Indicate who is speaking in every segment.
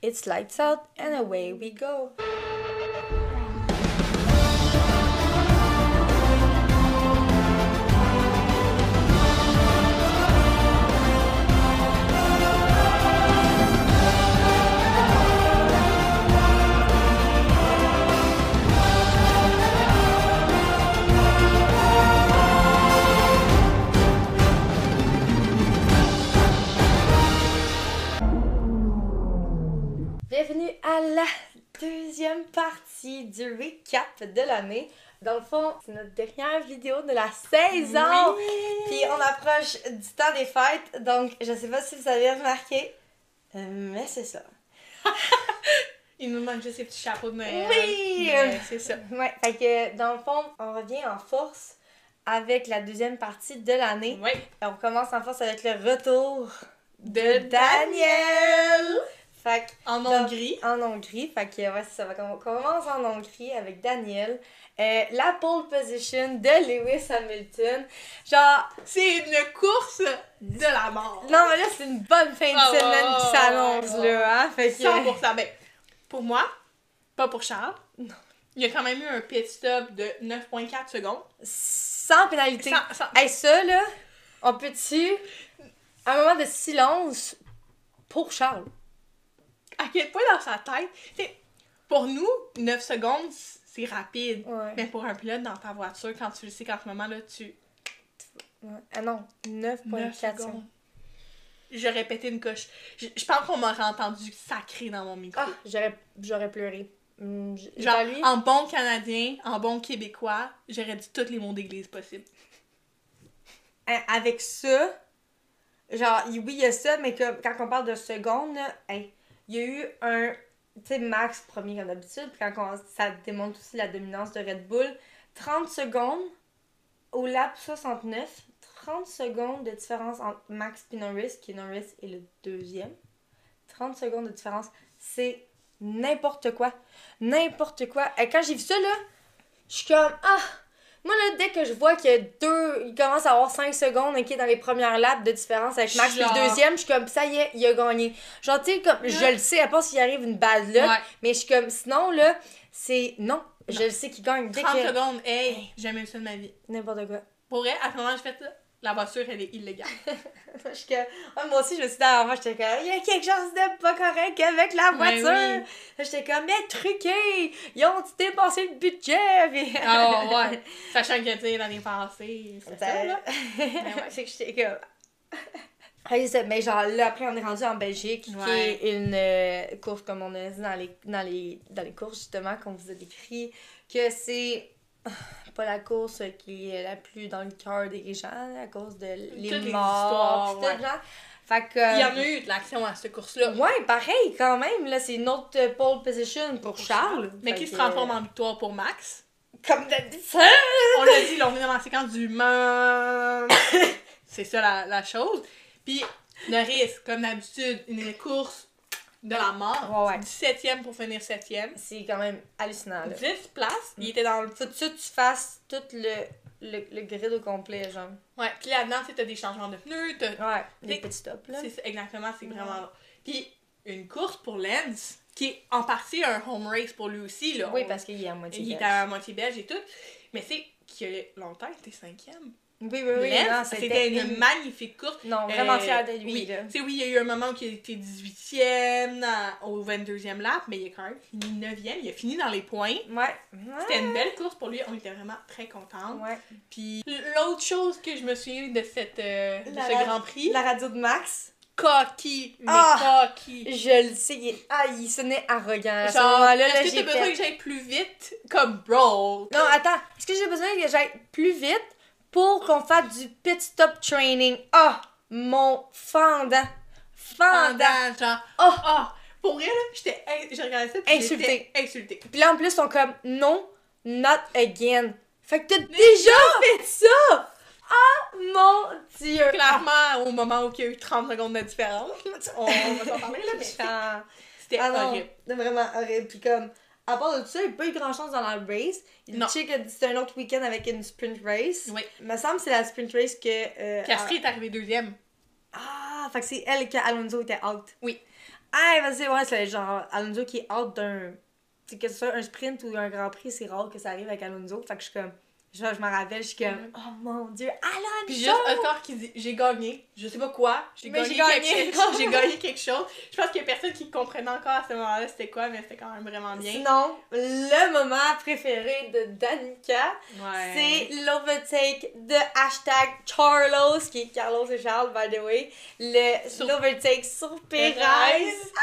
Speaker 1: It's lights out and away we go. Bienvenue à la deuxième partie du recap de l'année. Dans le fond, c'est notre dernière vidéo de la saison. Puis on approche du temps des fêtes, donc je sais pas si vous avez remarqué, euh, mais c'est ça.
Speaker 2: Il nous manque juste ces petits chapeaux de Noël.
Speaker 1: Oui!
Speaker 2: C'est ça.
Speaker 1: Ouais, fait que dans le fond, on revient en force avec la deuxième partie de l'année.
Speaker 2: Oui.
Speaker 1: Et on commence en force avec le retour
Speaker 2: De
Speaker 1: Daniel. Fait que
Speaker 2: En Hongrie?
Speaker 1: en Hongrie. Fait que ouais, ça. Fait qu'on commence en Hongrie avec Daniel. Euh, la pole position de Lewis Hamilton. Genre,
Speaker 2: C'est une course de la mort.
Speaker 1: non, mais là, c'est une bonne fin de
Speaker 2: Ah,
Speaker 1: semaine qui s'annonce, là. Hein? Fait que.
Speaker 2: 100%. Ben, pour moi, pas pour Charles.
Speaker 1: Non.
Speaker 2: Il y a quand même eu un pit stop de 9.4 secondes.
Speaker 1: Sans pénalité.
Speaker 2: Sans- sans-
Speaker 1: Hey, ça, là, on peut-tu. Un moment de silence pour Charles?
Speaker 2: À quel point dans sa tête, t'sais, pour nous, 9 secondes, c'est rapide.
Speaker 1: Ouais.
Speaker 2: Mais pour un pilote dans ta voiture, quand tu le sais qu'en ce moment, là, tu.
Speaker 1: Ouais. Ah non,
Speaker 2: 9
Speaker 1: 9.4
Speaker 2: secondes.
Speaker 1: secondes.
Speaker 2: J'aurais pété une coche. Je, je pense qu'on m'aurait entendu sacré dans mon micro.
Speaker 1: Ah, j'aurais, j'aurais pleuré.
Speaker 2: Genre,
Speaker 1: lui,
Speaker 2: en bon Canadien, en bon Québécois, j'aurais dit tous les mots d'église possibles.
Speaker 1: Hein, avec ça, genre, oui, il y a ça, mais quand on parle de secondes, hey, il y a eu un, tu sais, Max premier comme d'habitude, puis quand on- ça démontre aussi la dominance de Red Bull, 30 secondes au lap 69, 30 secondes de différence entre Max et Norris, qui Norris est le deuxième. 30 secondes de différence, c'est n'importe quoi. N'importe quoi. Et quand j'ai vu ça, là, je suis comme, ah, moi, là, dès que je vois qu'il y a deux, il commence à avoir 5 secondes ok, dans les premières laps de différence avec Max, puis le deuxième, je suis comme, ça y est, il a gagné. Genre, tu sais, comme, je le sais, à part s'il arrive une bad luck,
Speaker 2: Ouais.
Speaker 1: mais je suis comme, sinon, là, c'est, non, je le sais qu'il gagne. Dès
Speaker 2: 30
Speaker 1: que,
Speaker 2: secondes, hey, jamais vu ça de ma vie.
Speaker 1: n'importe quoi.
Speaker 2: Pour vrai, à ce moment, j'ai fait ça. La voiture, elle est illégale.
Speaker 1: ouais, moi aussi, je me suis dit, avant, j'étais comme, il y a quelque chose de pas correct avec la voiture.
Speaker 2: oui.
Speaker 1: J'étais comme, mais truqué, ils ont dépassé le budget. Puis-
Speaker 2: Ah ouais. Sachant que, tu sais, l'année passée, c'est ça, là.
Speaker 1: c'est que j'étais comme. Ah. Mais genre là, après, on est rendu en Belgique, qui est une euh, course, comme on a dit dans les, dans les, dans les courses, justement, qu'on vous a décrit, que c'est ah, pas la course qui est la plus dans le cœur des gens, à cause de les
Speaker 2: Toutes les
Speaker 1: morts,
Speaker 2: histoires,
Speaker 1: genre. Fait que.
Speaker 2: Il y en a eu de l'action à cette course-là.
Speaker 1: Ouais, pareil, quand même, là, c'est une autre euh, pole position pour, Charles.
Speaker 2: Mais qui se transforme en victoire pour Max?
Speaker 1: Comme d'habitude.
Speaker 2: On l'a dit, là, on est dans la séquence du. C'est ça la, la chose. Puis, Norris, comme d'habitude, une course de la mort.
Speaker 1: Ouais, ouais.
Speaker 2: 17ème pour finir 7ème.
Speaker 1: C'est quand même hallucinant, là.
Speaker 2: 10 places. Il était dans le.
Speaker 1: Faut que tu fasses tout le, le, le grid au complet, genre.
Speaker 2: Ouais, puis là-dedans, tu t'as des changements de pneus. t'as-
Speaker 1: Ouais, des petits stops, là.
Speaker 2: C'est exactement, c'est
Speaker 1: Ouais.
Speaker 2: vraiment. Puis, une course pour Lens, qui est en partie un home race pour lui aussi. Là.
Speaker 1: Oui,
Speaker 2: On-
Speaker 1: parce qu'il est à moitié
Speaker 2: Il
Speaker 1: belge.
Speaker 2: était à moitié belge et tout. Mais c'est qu'il a longtemps été cinquième.
Speaker 1: Oui, oui, oui.
Speaker 2: C'était une magnifique course.
Speaker 1: Non, vraiment
Speaker 2: Euh,
Speaker 1: fière de lui,
Speaker 2: oui.
Speaker 1: là.
Speaker 2: Il y a eu un moment où il été 18e dans- au 22e lap, mais il a quand même fini 9e. Il a fini dans les points.
Speaker 1: Ouais.
Speaker 2: C'était une belle course pour lui. On était vraiment très contents.
Speaker 1: Ouais.
Speaker 2: Puis l'autre chose que je me souviens de, cette, euh, de ce
Speaker 1: ra-
Speaker 2: Grand Prix,
Speaker 1: La radio de Max,
Speaker 2: cocky, mais
Speaker 1: Ah!
Speaker 2: cocky.
Speaker 1: je le sais, il, est... ah, il sonnait arrogant.
Speaker 2: Genre, est-ce que
Speaker 1: j'ai
Speaker 2: besoin
Speaker 1: fait...
Speaker 2: que j'aille plus vite? Comme bro!
Speaker 1: Non, attends. Est-ce que j'ai besoin que j'aille plus vite? Pour qu'on fasse du pit stop training? Ah, mon fendant. Fendant.
Speaker 2: Genre,
Speaker 1: Oh.
Speaker 2: ah! Pour vrai, là, j'étais, je regardais ça, puis
Speaker 1: Insultée.
Speaker 2: j'étais insultée.
Speaker 1: Puis là, en plus, ils sont comme, non, not again. Fait que t'as déjà fait ça! Ah, mon Dieu!
Speaker 2: Clairement, au moment où il y a eu 30 secondes de différence, on, on va s'en parler, là, mais c'était
Speaker 1: ah
Speaker 2: horrible.
Speaker 1: vraiment horrible. Puis comme, à part de ça, il n'y a pas eu grand chance dans la race. Il dit que c'était un autre week-end avec une sprint race.
Speaker 2: Oui.
Speaker 1: Il me semble que c'est la sprint race que. euh,
Speaker 2: Castry est arrivé deuxième.
Speaker 1: Ah, fait que c'est elle que Alonso était out.
Speaker 2: Oui.
Speaker 1: Ah, vas-y, ouais, c'est genre Alonso qui est out d'un. Tu sais, que ce soit un sprint ou un grand prix, c'est rare que ça arrive avec Alonso. Fait que je suis comme. Genre, je me rappelle, je suis comme.
Speaker 2: Mhm.
Speaker 1: Oh mon dieu, Alonso!
Speaker 2: Puis juste encore qui dit j'ai gagné, je sais pas quoi, j'ai gagné,
Speaker 1: gagné.
Speaker 2: quelque chose, j'ai gagné quelque chose. Je pense qu'il y a personne qui comprenait encore à ce moment-là c'était quoi, mais c'était quand même vraiment bien.
Speaker 1: Sinon, le moment préféré de Danica,
Speaker 2: Ouais.
Speaker 1: c'est l'overtake de hashtag Charlos, qui est Carlos et Charles, by the way. Le-
Speaker 2: Sur-
Speaker 1: L'overtake sur. Perez. Ah!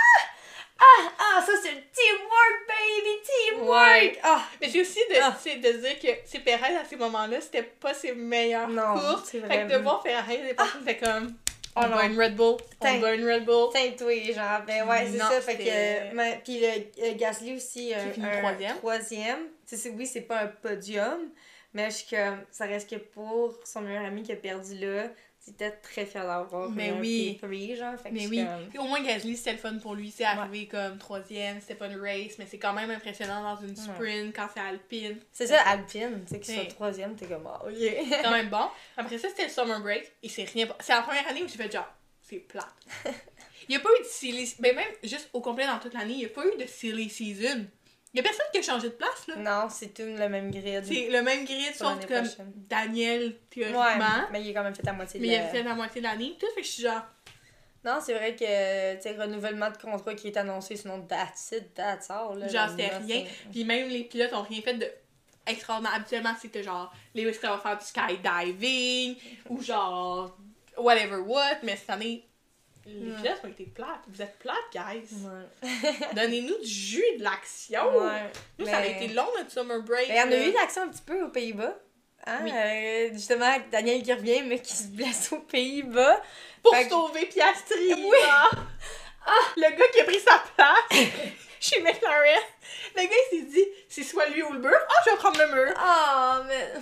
Speaker 1: Ah! Ah! Ça, c'est le teamwork, baby! Teamwork!
Speaker 2: Ouais.
Speaker 1: Ah!
Speaker 2: Mais c'est aussi de,
Speaker 1: Ah.
Speaker 2: de dire que c'est Perez à ces moments-là, c'était pas ses meilleures
Speaker 1: Non,
Speaker 2: courses. Fait que de voir Perez, les personnes c'était comme
Speaker 1: Oh
Speaker 2: on
Speaker 1: non.
Speaker 2: va une Red Bull, on va une Red Bull.
Speaker 1: Teintoué, genre. Ben ouais, c'est ça. Fait que. mais- Puis le, le Gasly aussi. un-
Speaker 2: finit
Speaker 1: un
Speaker 2: troisième.
Speaker 1: troisième. Tu sais, c'est- oui, c'est pas un podium, mais je suis comme. Ça reste que pour son meilleur ami qui a perdu là, c'était très fier d'avoir
Speaker 2: Mais
Speaker 1: un
Speaker 2: oui.
Speaker 1: P3, genre. Fait que
Speaker 2: Mais oui,
Speaker 1: comme-
Speaker 2: Puis au moins Gasly c'était le fun pour lui, c'est arrivé comme troisième, c'était pas une race, mais c'est quand même impressionnant dans une sprint quand c'est Alpine.
Speaker 1: C'est ça, Alpine, tu sais, qu'il soit troisième, t'es comme, ok.
Speaker 2: C'est quand même bon. Après ça, c'était le summer break et c'est rien. C'est la première année où j'ai fait genre, c'est plat. Il n'y a pas eu de silly. Ben même juste au complet dans toute l'année, il n'y a pas eu de silly season. Il y a personne qui a changé de place là.
Speaker 1: Non, c'est tout le même grid.
Speaker 2: C'est le même grid, sauf
Speaker 1: l'année
Speaker 2: comme
Speaker 1: prochaine.
Speaker 2: Daniel
Speaker 1: Ouais,
Speaker 2: théoriquement.
Speaker 1: mais il est quand même fait à moitié de
Speaker 2: Mais il a fait la moitié de l'année. Tout fait que je suis genre.
Speaker 1: Non, c'est vrai que, tu sais, renouvellement de contrat qui est annoncé, sinon that's it, that's all. Là,
Speaker 2: Genre, c'était rien. Puis même les pilotes ont rien fait de extraordinaire. Habituellement, c'était genre, Lewis qui va faire du skydiving ou genre, whatever what. Mais cette année, les
Speaker 1: Ouais.
Speaker 2: pilotes ont été plates. Vous êtes plates, guys.
Speaker 1: Ouais.
Speaker 2: Donnez-nous du jus, de l'action.
Speaker 1: Ouais.
Speaker 2: Nous, ça a été long notre summer break.
Speaker 1: Mais on a eu de l'action un petit peu aux Pays-Bas. Hein?
Speaker 2: Oui.
Speaker 1: euh, justement, Daniel qui revient, mais qui se blesse aux Pays-Bas.
Speaker 2: Pour
Speaker 1: Fait que-
Speaker 2: sauver Piastri.
Speaker 1: Oui.
Speaker 2: Ah, le gars qui a pris sa place chez McLaren. Le gars, il s'est dit, c'est soit lui ou le mur. Ah, je vais prendre le mur.
Speaker 1: Ah, mais.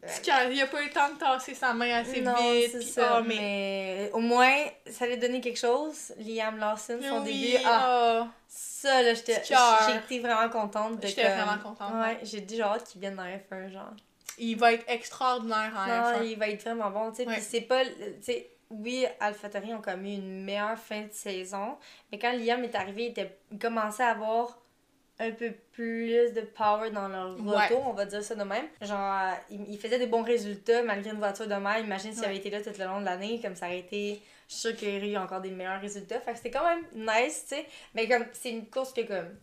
Speaker 2: Parce qu'il a pas eu le temps de tasser sa main assez
Speaker 1: non,
Speaker 2: vite.
Speaker 1: ça.
Speaker 2: ah, mais...
Speaker 1: mais... au moins, ça allait donner quelque chose. Liam Lawson, son
Speaker 2: Oui,
Speaker 1: début. Ah,
Speaker 2: ah.
Speaker 1: ça, là, j'étais- j'ai été vraiment contente de
Speaker 2: J'étais
Speaker 1: comme-
Speaker 2: vraiment contente.
Speaker 1: Ouais, j'ai dit genre hâte qu'il vienne dans F1, genre.
Speaker 2: Il va être extraordinaire en
Speaker 1: Non,
Speaker 2: F1.
Speaker 1: il va être vraiment bon, tu sais.
Speaker 2: Ouais.
Speaker 1: C'est pas. Tu sais, oui, AlphaTauri ont comme eu une meilleure fin de saison, mais quand Liam est arrivé, il, était, il commençait à avoir un peu plus de power dans leur retour,
Speaker 2: Ouais.
Speaker 1: on va dire ça de même. Genre, euh, il, faisait des bons résultats malgré une voiture de mer. Imagine s'il
Speaker 2: Ouais.
Speaker 1: avait été là tout le long de l'année, comme ça aurait été. Je suis sûre qu'il y aurait eu encore des meilleurs résultats. Fait que c'était quand même nice, tu sais. Mais comme, c'est une course que comme.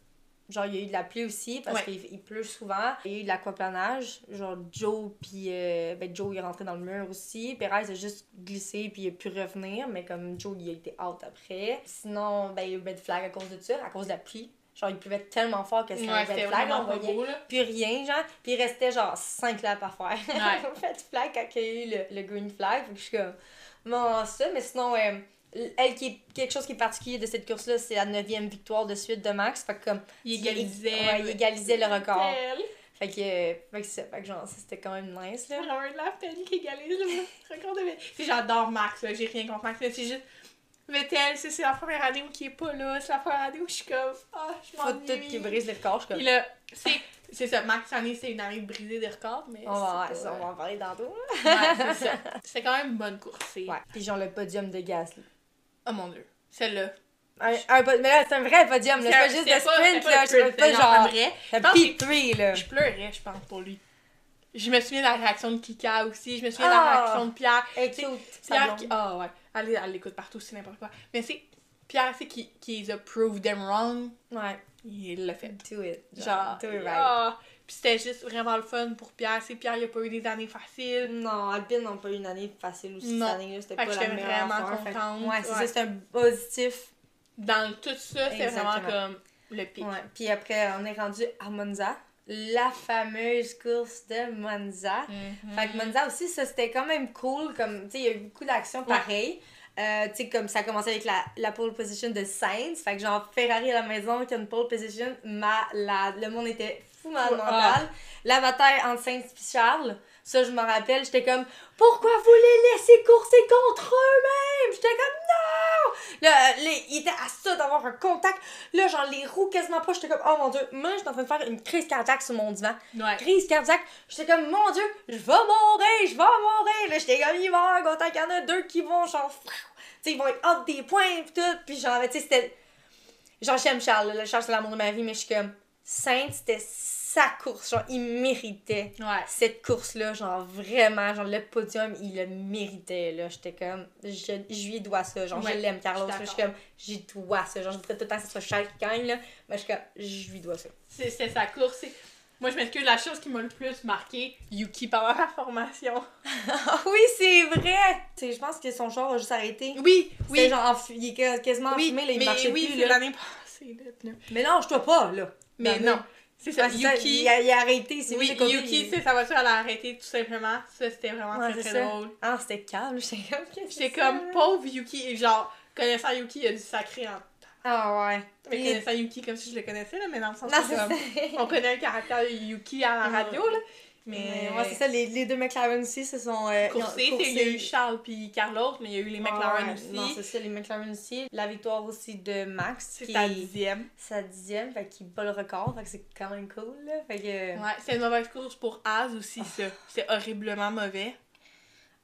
Speaker 1: Genre, il y a eu de la pluie aussi parce
Speaker 2: Ouais.
Speaker 1: qu'il il pleut souvent. Il y a eu de l'aquaplanage. Genre, Joe, puis. euh, ben, Joe, il est rentré dans le mur aussi. Perez a juste glissé, puis il a pu revenir. Mais comme Joe, il a été out après. Sinon, ben, il y a eu red flag à cause de ça, à cause de la pluie. Genre, il pleuvait tellement fort que c'était un
Speaker 2: Ouais,
Speaker 1: red
Speaker 2: c'était
Speaker 1: flag. on voyait
Speaker 2: beau, là.
Speaker 1: plus rien, genre. Puis il restait genre 5 laps à faire.
Speaker 2: Ouais.
Speaker 1: red flag quand il y a eu le, le green flag. Fait que je suis comme. Bon, ça, mais sinon, euh, elle qui est quelque chose qui est particulier de cette course-là, c'est la neuvième victoire de suite de Max. Fait que comme.
Speaker 2: Il égalisait.
Speaker 1: Ouais, il égalisait le record.
Speaker 2: Elle.
Speaker 1: Fait que, euh, fait que ça. Fait que genre, c'était quand même nice, là.
Speaker 2: Un Vettel qui égalise le record de sais, j'adore Max, là. J'ai rien contre Max, mais c'est juste. Vettel, c'est c'est la première année où il est pas là. C'est la première année où je suis comme. Ah, je
Speaker 1: Faut tout
Speaker 2: m'ennuie.
Speaker 1: qui brise les records. Je suis
Speaker 2: Puis
Speaker 1: comme.
Speaker 2: là, c'est. C'est ça, Max, année, c'est une année de briser des records, mais.
Speaker 1: On va,
Speaker 2: c'est
Speaker 1: ça,
Speaker 2: pas-
Speaker 1: on va en parler tantôt.
Speaker 2: Ouais, c'est ça. C'était quand même une bonne course. c'est-
Speaker 1: Ouais. Puis genre le podium de Gasly.
Speaker 2: Oh mon dieu. Celle-là.
Speaker 1: Un, un mais là, c'est un vrai podium, là. C'est pas juste le sprint, là.
Speaker 2: sprint,
Speaker 1: pas
Speaker 2: c'était
Speaker 1: genre.
Speaker 2: un vrai.
Speaker 1: Le
Speaker 2: Je pense
Speaker 1: P3, là.
Speaker 2: Je pleurais, je pense, pour lui. Je me souviens de la réaction de Kika aussi. Je me souviens de
Speaker 1: Ah!
Speaker 2: la réaction de Pierre.
Speaker 1: Elle
Speaker 2: C'est-
Speaker 1: sa
Speaker 2: Pierre qui. Ah ouais. Elle, elle l'écoute partout, c'est n'importe quoi. Mais c'est Pierre, c'est qui, qui a proved them wrong.
Speaker 1: Ouais.
Speaker 2: Il l'a fait.
Speaker 1: Do it.
Speaker 2: Genre.
Speaker 1: do it right.
Speaker 2: ah. Puis c'était juste vraiment le fun pour Pierre. C'est Pierre, il a pas eu des années faciles.
Speaker 1: Non, Alpine n'ont pas eu une année facile aussi
Speaker 2: Non.
Speaker 1: cette année-là. C'était pas la
Speaker 2: j'étais
Speaker 1: meilleure
Speaker 2: vraiment
Speaker 1: affaire. Fait que-
Speaker 2: contente.
Speaker 1: Ouais, c'est
Speaker 2: Ouais.
Speaker 1: ça, c'est un positif.
Speaker 2: Dans tout ça, c'est vraiment comme le pic.
Speaker 1: Ouais. Puis après, on est rendu à Monza. La fameuse course de Monza.
Speaker 2: Mhm.
Speaker 1: Fait que Monza aussi, ça c'était quand même cool. Comme, tu sais, il y a eu beaucoup d'actions pareilles. Euh, tu sais, comme ça a commencé avec la, la pole position de Sainz. Fait que genre, Ferrari à la maison qui a une pole position malade. Le monde était fou
Speaker 2: Fou,
Speaker 1: mental. La bataille entre Sainz et Charles. Ça, je me rappelle, j'étais comme, pourquoi vous les laissez courser contre eux-mêmes? J'étais comme, Là, les, ils étaient à ça d'avoir un contact. Là, genre, les roues quasiment pas. J'étais comme, oh mon dieu, moi, j'étais en train de faire une crise cardiaque sur mon divan
Speaker 2: Ouais.
Speaker 1: crise cardiaque. J'étais comme, mon Dieu, je vais mourir, je vais mourir. Là, j'étais comme, il va content qu'il y en a deux qui vont, genre, tu sais, ils vont être hors des points, pis tout. Puis genre, tu sais, c'était. Genre, j'aime Charles, là. Charles, c'est l'amour de ma vie, mais je suis comme. Sainte, c'était sa course. Genre, il méritait
Speaker 2: Ouais.
Speaker 1: cette course-là. Genre, vraiment. Genre, le podium, il le méritait, là. J'étais comme. Je, je lui dois ça. Genre,
Speaker 2: Ouais,
Speaker 1: je l'aime, Carlos.
Speaker 2: je suis
Speaker 1: comme. J'y dois ça. Genre, je voudrais tout le temps que ce soit Charles qui gagne, là. Mais je suis comme. Je lui dois ça.
Speaker 2: C'est c'est sa course. c'est- Moi, je m'excuse, la chose qui m'a le plus marqué, Yuki pendant la formation.
Speaker 1: Oui, c'est vrai! Tu sais, je pense que son char a juste arrêté.
Speaker 2: Oui,
Speaker 1: C'était
Speaker 2: oui.
Speaker 1: genre, il est quasiment
Speaker 2: oui,
Speaker 1: fumé, là, il
Speaker 2: mais
Speaker 1: marchait
Speaker 2: oui,
Speaker 1: plus,
Speaker 2: c'est
Speaker 1: là.
Speaker 2: l'année passée. Là.
Speaker 1: Mais non, je dois pas, là.
Speaker 2: Mais non, c'est ça.
Speaker 1: C'est ça,
Speaker 2: Yuki,
Speaker 1: il, a, il a arrêté, c'est
Speaker 2: oui, Yuki, c'est sa voiture, elle a arrêté tout simplement. Ça, c'était vraiment
Speaker 1: Ouais,
Speaker 2: très, très
Speaker 1: ça.
Speaker 2: drôle.
Speaker 1: Ah, c'était calme, j'étais comme,
Speaker 2: J'étais
Speaker 1: c'est
Speaker 2: comme, pauvre Yuki, et genre, connaissant Yuki, il a du sacré en.
Speaker 1: Ah ouais.
Speaker 2: Mais connaissant Yuki comme si je le connaissais, là, mais dans le sens
Speaker 1: Non,
Speaker 2: que comme, on connaît le caractère de Yuki à la radio, là. Mais.
Speaker 1: Ouais, c'est ça, les, les deux McLaren aussi se sont. euh,
Speaker 2: il y a eu Charles puis Carlos, mais il y a eu les McLaren
Speaker 1: Ouais,
Speaker 2: aussi.
Speaker 1: Non, c'est ça, les McLaren aussi. La victoire aussi de Max.
Speaker 2: c'est sa dixième.
Speaker 1: sa dixième, fait qu'il bat le record, fait que c'est quand même cool, là. Fait que.
Speaker 2: Ouais, c'est une mauvaise course pour Az aussi, ça. C'est horriblement mauvais.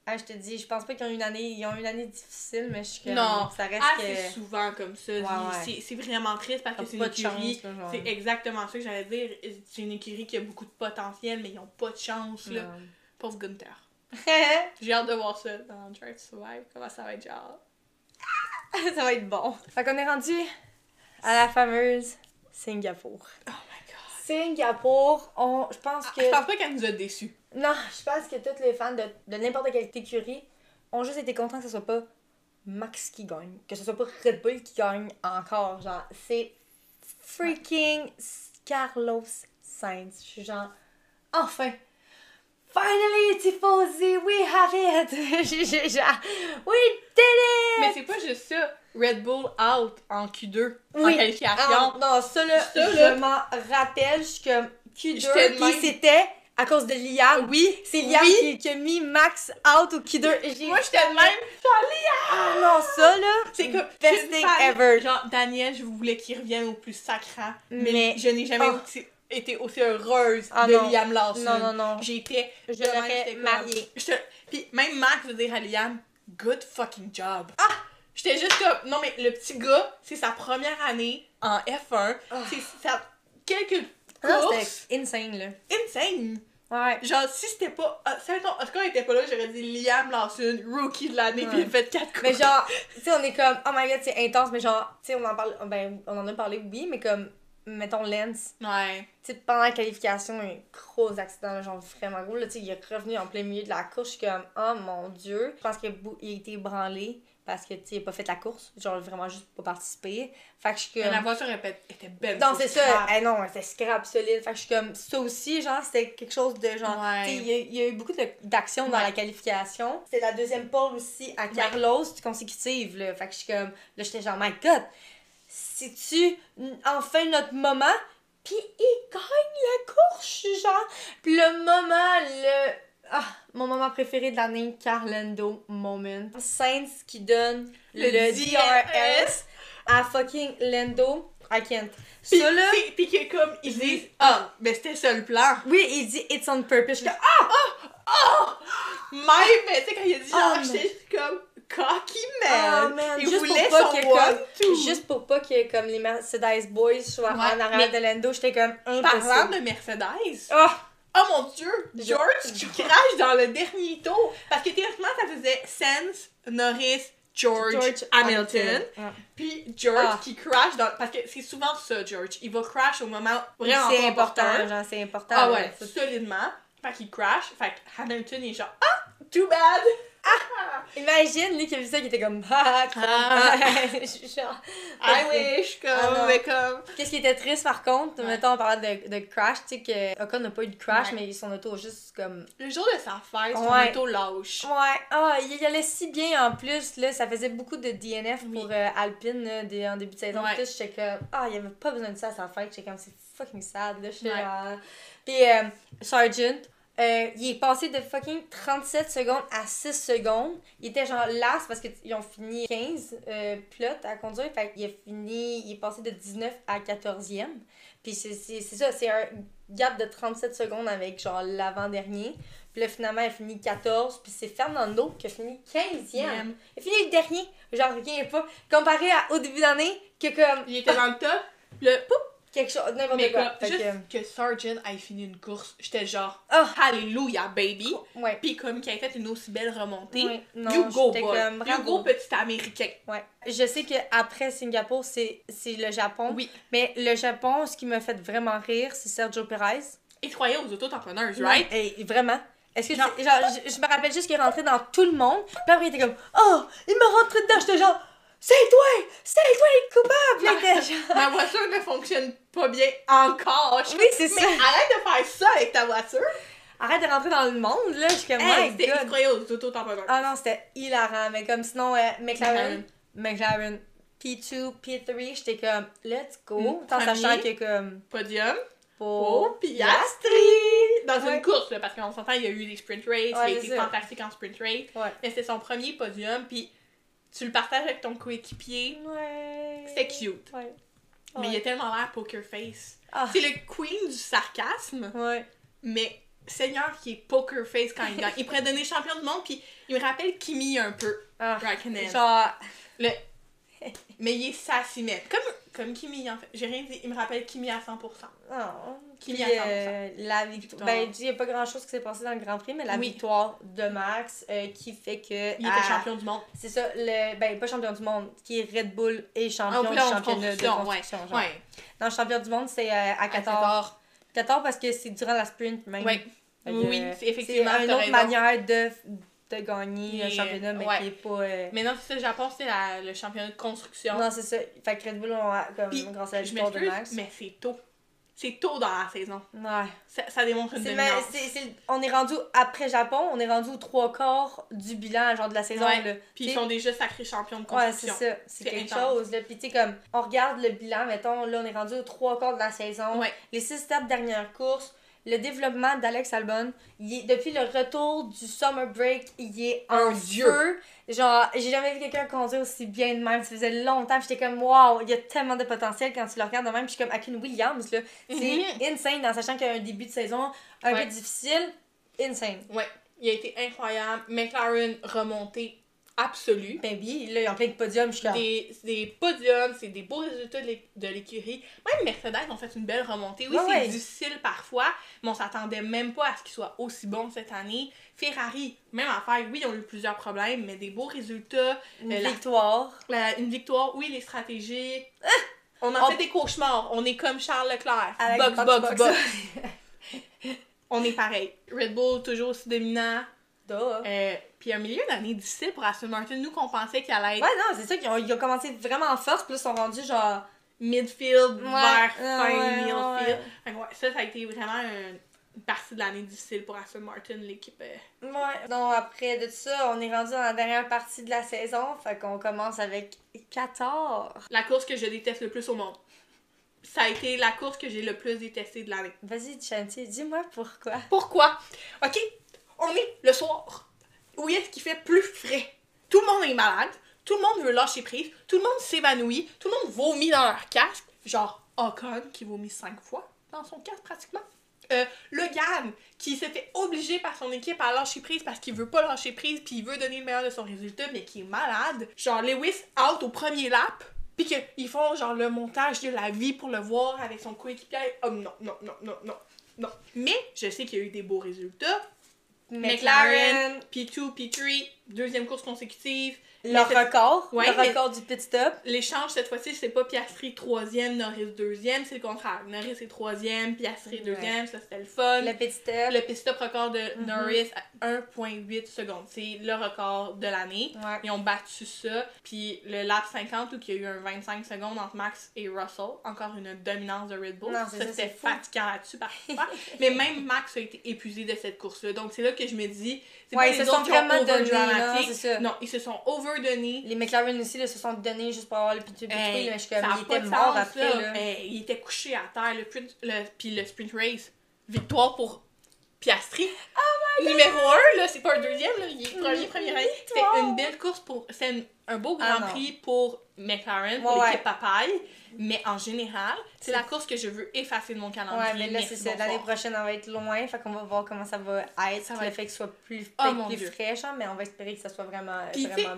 Speaker 1: Ah, je te dis, je pense pas qu'ils ont une année, ils ont une année difficile, mais je suis comme,
Speaker 2: Non.
Speaker 1: ça reste que.
Speaker 2: c'est souvent comme ça.
Speaker 1: Ouais,
Speaker 2: c'est- vraiment triste parce que c'est
Speaker 1: pas
Speaker 2: une écurie. C'est exactement ça que j'allais dire. C'est une écurie qui a beaucoup de potentiel, mais ils ont pas de chance, là.
Speaker 1: Non.
Speaker 2: Pauvre Gunther. J'ai hâte de voir ça dans Drive to Survive. Comment ça va être genre.
Speaker 1: ça va être bon. Fait qu'on est rendu à la fameuse Singapour.
Speaker 2: Oh my god.
Speaker 1: Singapour, on, je pense
Speaker 2: Ah,
Speaker 1: que.
Speaker 2: Je pense pas qu'elle nous a déçus.
Speaker 1: Non, je pense que tous les fans de, de n'importe quelle écurie ont juste été contents que ce soit pas Max qui gagne. Que ce soit pas Red Bull qui gagne encore. Genre, c'est freaking Carlos Sainz. Je suis genre, enfin! Finally, Tifosi, we have it! We did
Speaker 2: Mais
Speaker 1: it!
Speaker 2: c'est pas juste ça. Red Bull out en Q2 en
Speaker 1: Oui.
Speaker 2: qualification.
Speaker 1: Ah, non, ça là,
Speaker 2: Ça,
Speaker 1: je m'en rappelle, je suis comme
Speaker 2: J'étais
Speaker 1: Q2,
Speaker 2: de
Speaker 1: puis
Speaker 2: même.
Speaker 1: c'était à cause de Liam.
Speaker 2: Oui,
Speaker 1: C'est Liam
Speaker 2: oui.
Speaker 1: qui, qui a mis Max out au Q2. J'ai-
Speaker 2: Moi, j'étais de même.
Speaker 1: Ah non, ça là,
Speaker 2: C'est comme.
Speaker 1: Best thing ever.
Speaker 2: Genre, Daniel, je voulais qu'il revienne au plus sacrant. Mais,
Speaker 1: Mais-
Speaker 2: je n'ai jamais
Speaker 1: Oh.
Speaker 2: aussi- été aussi heureuse
Speaker 1: Ah
Speaker 2: de
Speaker 1: non.
Speaker 2: Liam Lawson.
Speaker 1: Non, non, non.
Speaker 2: J'étais.
Speaker 1: Je l'aurais
Speaker 2: j'étais comme-
Speaker 1: marié.
Speaker 2: j'étais- Puis même Max veut dire à Liam, good fucking job. Ah! J'étais juste comme. Non, mais le petit gars, c'est sa première année en F1.
Speaker 1: Ah.
Speaker 2: C'est sa. Quelques courses.
Speaker 1: c'était insane là.
Speaker 2: insane.
Speaker 1: Ouais.
Speaker 2: Genre, si c'était pas. ah, Si mettons, Oscar était pas là, j'aurais dit Liam Lawson, rookie de l'année, puis il a fait 4 courses.
Speaker 1: Mais genre, tu sais, on est comme, oh my god, c'est intense, mais genre, tu sais, on en parle, ben, on en a parlé, oui, mais comme, mettons, Lance,
Speaker 2: Ouais.
Speaker 1: tu sais, pendant la qualification, un gros accident, genre vraiment gros, là, tu sais, il est revenu en plein milieu de la course, je suis comme, oh mon dieu. Je pense qu'il a, été ébranlé parce que, tu sais, pas fait la course, genre vraiment juste pour participer. Fait que je suis
Speaker 2: Mais
Speaker 1: comme.
Speaker 2: la voiture était était belle.
Speaker 1: Non, c'est ça. Eh non, c'était scrap solide. Fait que je suis comme, ça aussi, genre, c'était quelque chose de genre.
Speaker 2: Ouais.
Speaker 1: Tu sais, il y, a- il y a eu beaucoup de- d'action dans la qualification. C'était la deuxième pole aussi à Carlos consécutive, là. Fait que je suis comme, là, j'étais genre, my god, c'est-tu enfin notre moment? Puis il gagne la course, genre. Puis le moment, le. Ah, mon moment préféré de l'année, Carlando Moment. Sainz qui donne le,
Speaker 2: Le
Speaker 1: DRS à fucking Lando. I can't.
Speaker 2: Puis,
Speaker 1: Ça là.
Speaker 2: puis- puis que comme, ils disent, ah, mais c'était ça le plan.
Speaker 1: Oui, il dit it's on purpose. Je suis comme, ah!
Speaker 2: Même, mais tu sais, quand il a dit genre,
Speaker 1: Oh,
Speaker 2: j'étais comme, cocky
Speaker 1: Ah,
Speaker 2: man.
Speaker 1: man,
Speaker 2: il
Speaker 1: juste
Speaker 2: voulait
Speaker 1: pour pas
Speaker 2: son one,
Speaker 1: comme-. Juste pour pas que comme les Mercedes Boys soient
Speaker 2: Ouais,
Speaker 1: en arrière
Speaker 2: mais-
Speaker 1: de Lando, j'étais comme
Speaker 2: Parlant
Speaker 1: impossible.
Speaker 2: de Mercedes,
Speaker 1: Ah!
Speaker 2: Oh mon dieu, George qui crache dans le dernier tour. Parce que théoriquement, ça faisait Sense, Norris, George, Hamilton.
Speaker 1: Ouais.
Speaker 2: Puis George
Speaker 1: Ah.
Speaker 2: qui crash dans. Parce que c'est souvent ça, George. Il va crash au moment vraiment
Speaker 1: C'est important, c'est important.
Speaker 2: Ah ouais, solidement. Fait qu'il crash. Fait que Hamilton est genre Ah! Too bad! Ah!
Speaker 1: Imagine, lui qui a vu ça, qui était comme, ah, trop
Speaker 2: Ah.
Speaker 1: Je suis genre.
Speaker 2: I wish, comme,
Speaker 1: Ah
Speaker 2: mais comme.
Speaker 1: Qu'est-ce qui était triste par contre,
Speaker 2: Ouais.
Speaker 1: mettons, on parlait de, de crash, tu sais que Ocon n'a pas eu de crash,
Speaker 2: Ouais.
Speaker 1: mais son auto juste comme.
Speaker 2: Le jour de sa fête, son
Speaker 1: Ouais.
Speaker 2: auto lâche.
Speaker 1: Ouais, ah, il y allait si bien en plus, là, ça faisait beaucoup de DNF
Speaker 2: Oui.
Speaker 1: pour euh, Alpine là, des- en début de saison. Puis j'étais comme, ah, il y avait pas besoin de ça à sa fête, j'étais comme, c'est fucking sad, là,
Speaker 2: Ouais.
Speaker 1: genre- Puis euh, Sargent, Euh, il est passé de fucking 37 secondes à 6 secondes. Il était genre last parce qu'ils ont fini 15 euh, pilotes à conduire. Fait qu'il a fini, il est passé de 19 à 14e. Puis c'est ça, c'est un gap de 37 secondes avec genre l'avant-dernier. Puis là, finalement, il a fini 14. Puis c'est Fernando qui a fini 15e.
Speaker 2: Yeah.
Speaker 1: Il a fini le dernier. J'en reviens pas. Comparé à, au début d'année, que comme
Speaker 2: Il était dans le top. Le poup,
Speaker 1: quelque chose, n'importe quoi.
Speaker 2: comme, juste
Speaker 1: que,
Speaker 2: que Sargent ait fini une course, j'étais genre,
Speaker 1: Ah!
Speaker 2: Alléluia, baby.
Speaker 1: ouais.
Speaker 2: Puis comme qu'il ait fait une aussi belle remontée.
Speaker 1: Ouais, non,
Speaker 2: you go,
Speaker 1: j'étais
Speaker 2: boy.
Speaker 1: comme,
Speaker 2: You go, petit américain.
Speaker 1: Ouais. Je sais qu'après Singapour, c'est c'est le Japon.
Speaker 2: Oui.
Speaker 1: Mais le Japon, ce qui m'a fait vraiment rire, c'est Sergio Perez.
Speaker 2: Et croyez aux auto-entrepreneurs, right?
Speaker 1: Et vraiment. Est-ce que
Speaker 2: Genre-
Speaker 1: tu- genre, je, je me rappelle juste qu'il est rentré dans tout le monde. Puis après, il était comme Oh, il m'a rentré dedans. J'étais genre C'est toi C'est toi le coupable. Était genre,
Speaker 2: Ma voiture ne fonctionne pas bien encore. Je
Speaker 1: Oui, c'est ça.
Speaker 2: arrête de faire ça avec ta voiture.
Speaker 1: Arrête de rentrer dans le monde, là. Je suis comme
Speaker 2: Hey, c'était aux auto-entrepreneurs.
Speaker 1: Ah non, c'était hilarant. Mais comme sinon, euh, McLaren,
Speaker 2: McLaren.
Speaker 1: McLaren, P2, P3, j'étais comme Let's go.
Speaker 2: Mm,
Speaker 1: Tant sachant que comme
Speaker 2: Podium
Speaker 1: pour
Speaker 2: Piastri. Dans
Speaker 1: Ouais.
Speaker 2: une course, là, parce qu'on s'entend, il y a eu des sprint races, il a
Speaker 1: Ouais,
Speaker 2: été fantastique en sprint race.
Speaker 1: Ouais.
Speaker 2: Mais c'était son premier podium, puis tu le partages avec ton coéquipier.
Speaker 1: Ouais.
Speaker 2: C'était cute.
Speaker 1: Ouais.
Speaker 2: Mais il a tellement l'air poker face.
Speaker 1: Ah.
Speaker 2: C'est le queen du sarcasme,
Speaker 1: Ouais.
Speaker 2: mais Seigneur qui est poker face quand il gagne. Il pourrait donner champion du monde, puis il me rappelle Kimi un peu.
Speaker 1: Ah.
Speaker 2: Raikkonen.
Speaker 1: Genre,
Speaker 2: Le... Mais il est sassy, mais comme, comme Kimi, en fait. J'ai rien dit, il me rappelle Kimi à 100%.
Speaker 1: oh. Puis,
Speaker 2: vient à 100%.
Speaker 1: euh, la victoire. Ben, il n'y a pas grand chose qui s'est passé dans le Grand Prix, mais la
Speaker 2: Oui.
Speaker 1: victoire de Max euh, qui fait que.
Speaker 2: Il
Speaker 1: à-
Speaker 2: était champion du monde.
Speaker 1: C'est ça, le, ben, pas champion du monde, qui est Red Bull et champion
Speaker 2: Ah,
Speaker 1: du championnat de
Speaker 2: construction,
Speaker 1: genre.
Speaker 2: Ouais.
Speaker 1: Non, champion du monde, c'est euh, à 14. 14 parce que c'est durant la sprint même.
Speaker 2: Ouais. Oui, c'est effectivement,
Speaker 1: C'est une autre
Speaker 2: raison.
Speaker 1: manière de, de gagner
Speaker 2: est-
Speaker 1: championnat, mais
Speaker 2: ouais.
Speaker 1: qui est pas. euh,
Speaker 2: Mais non, c'est ça, le Japon, c'est le championnat de construction.
Speaker 1: Non, c'est ça. Fait que Red Bull, on a, comme,
Speaker 2: Puis,
Speaker 1: grâce à la victoire de Max.
Speaker 2: mais c'est tôt. C'est tôt dans la saison.
Speaker 1: Ouais.
Speaker 2: Ça, ça démontre une dominance.
Speaker 1: c'est- c'est- on est rendu après Japon, on est rendu aux trois quarts du bilan genre de la saison.
Speaker 2: Ouais. Puis ils sont déjà sacrés champions de
Speaker 1: Ouais, c'est
Speaker 2: construction.
Speaker 1: ça. C'est
Speaker 2: C'est
Speaker 1: quelque
Speaker 2: intense.
Speaker 1: chose. Là. Puis, tu sais, comme, on regarde le bilan, mettons, là, on est rendu aux trois quarts de la saison.
Speaker 2: Ouais.
Speaker 1: Les six étapes dernières courses, le développement d'Alex Albon, il est, depuis le retour du summer break, il est
Speaker 2: dieu.
Speaker 1: feu. Genre, j'ai jamais vu quelqu'un conduire aussi bien de même. Ça faisait longtemps. J'étais comme, waouh, il y a tellement de potentiel quand tu le regardes de même. Puis je suis comme, Akin Williams, là, c'est
Speaker 2: Mhm.
Speaker 1: insane en sachant qu'il y a un début de saison un
Speaker 2: Ouais.
Speaker 1: peu difficile. Insane.
Speaker 2: Ouais. Il a été incroyable. McLaren remontée absolue.
Speaker 1: Baby, là, il est en plein de podium. Je suis
Speaker 2: Des, des podiums, c'est des beaux résultats de l'é- de l'écurie. Même Mercedes ont fait une belle remontée. Oui,
Speaker 1: Ouais,
Speaker 2: c'est
Speaker 1: ouais.
Speaker 2: difficile parfois, mais on s'attendait même pas à ce qu'ils soient aussi bons cette année. Ferrari, même affaire, oui, ils ont eu plusieurs problèmes, mais des beaux résultats.
Speaker 1: une
Speaker 2: euh,
Speaker 1: victoire.
Speaker 2: La- une victoire, oui, les stratégies. On en
Speaker 1: On-
Speaker 2: fait des cauchemars. On est comme Charles Leclerc.
Speaker 1: Avec
Speaker 2: box,
Speaker 1: box,
Speaker 2: box,
Speaker 1: box.
Speaker 2: box. On est pareil. Red Bull, toujours aussi dominant.
Speaker 1: Duh.
Speaker 2: Euh, puis un milieu d'année difficile pour Aston Martin. Nous, qu'on pensait qu'il allait être
Speaker 1: Ouais, non, c'est ça qu'ils ont, ils ont commencé vraiment en force, puis là, ils sont rendus genre.
Speaker 2: midfield
Speaker 1: Ouais,
Speaker 2: vers fin
Speaker 1: ouais,
Speaker 2: midfield.
Speaker 1: ouais.
Speaker 2: Fait que ouais, ça, ça a été vraiment un- une partie de l'année difficile pour Aston Martin, l'équipe. euh.
Speaker 1: Ouais. Non, après de tout ça, on est rendu dans la dernière partie de la saison, fait qu'on commence avec 14.
Speaker 2: La course que je déteste le plus au monde. Ça a été la course que j'ai le plus détestée de l'année.
Speaker 1: Vas-y, Chanty, dis-moi pourquoi.
Speaker 2: Pourquoi? Ok, on est le soir. Où est-ce qu'il fait plus frais? Tout le monde est malade, tout le monde veut lâcher prise, tout le monde s'évanouit, tout le monde vomit dans leur casque. Genre Ocon qui vomit cinq fois dans son casque pratiquement. Euh, Logan qui se fait obliger par son équipe à lâcher prise parce qu'il veut pas lâcher prise puis il veut donner le meilleur de son résultat mais qui est malade. Genre Lewis out au premier lap puis qu'ils font genre le montage de la vie pour le voir avec son coéquipier. Oh non, non, non, non, non, non. Mais je sais qu'il y a eu des beaux résultats. McLaren, P2, P3, deuxième course consécutive.
Speaker 1: Le record,
Speaker 2: Ouais,
Speaker 1: le record du pit stop.
Speaker 2: L'échange cette fois-ci, c'est pas Piastri troisième, Norris deuxième, c'est le contraire. Norris est troisième, Piastri
Speaker 1: Ouais.
Speaker 2: deuxième, ça c'était le fun.
Speaker 1: Le pit stop.
Speaker 2: Le pit stop record de
Speaker 1: Mhm.
Speaker 2: Norris à 1.8 secondes. C'est le record de l'année.
Speaker 1: Ouais.
Speaker 2: Ils ont battu ça. Puis le lap 50 où il y a eu un 25 secondes entre Max et Russell. Encore une dominance de Red Bull.
Speaker 1: Non, ça,
Speaker 2: c'était fatigant là-dessus parfois. Mais même Max a été épuisé de cette course-là. Donc c'est là que je me dis,
Speaker 1: Ouais,
Speaker 2: pas
Speaker 1: ils
Speaker 2: les
Speaker 1: se sont vraiment donnés, non.
Speaker 2: Non, ils se sont overdonnés.
Speaker 1: Les McLaren aussi, là, se sont donnés juste pour avoir le pit stop.
Speaker 2: Hey,
Speaker 1: mais je suis comme, il
Speaker 2: pas
Speaker 1: était mort après,
Speaker 2: ça.
Speaker 1: là.
Speaker 2: Hey, il était couché à terre. Le, puis le sprint race, victoire pour Piastri. Numéro 1, là, c'est pas un deuxième, là, il est premier, premier année. C'était une belle course pour. C'est un, un beau
Speaker 1: Ah,
Speaker 2: grand prix pour McLaren, pour
Speaker 1: Ouais,
Speaker 2: l'équipe papaye. Mais en général, c'est la course que je veux effacer de mon calendrier.
Speaker 1: Ouais, mais là, c'est ça. L'année prochaine, on va être loin. Fait qu'on va voir comment ça va être.
Speaker 2: Ça va
Speaker 1: le fait que ce soit plus,
Speaker 2: Oh,
Speaker 1: peut-être
Speaker 2: mon
Speaker 1: plus
Speaker 2: Dieu.
Speaker 1: fraîche, hein, mais on va espérer que ça soit vraiment,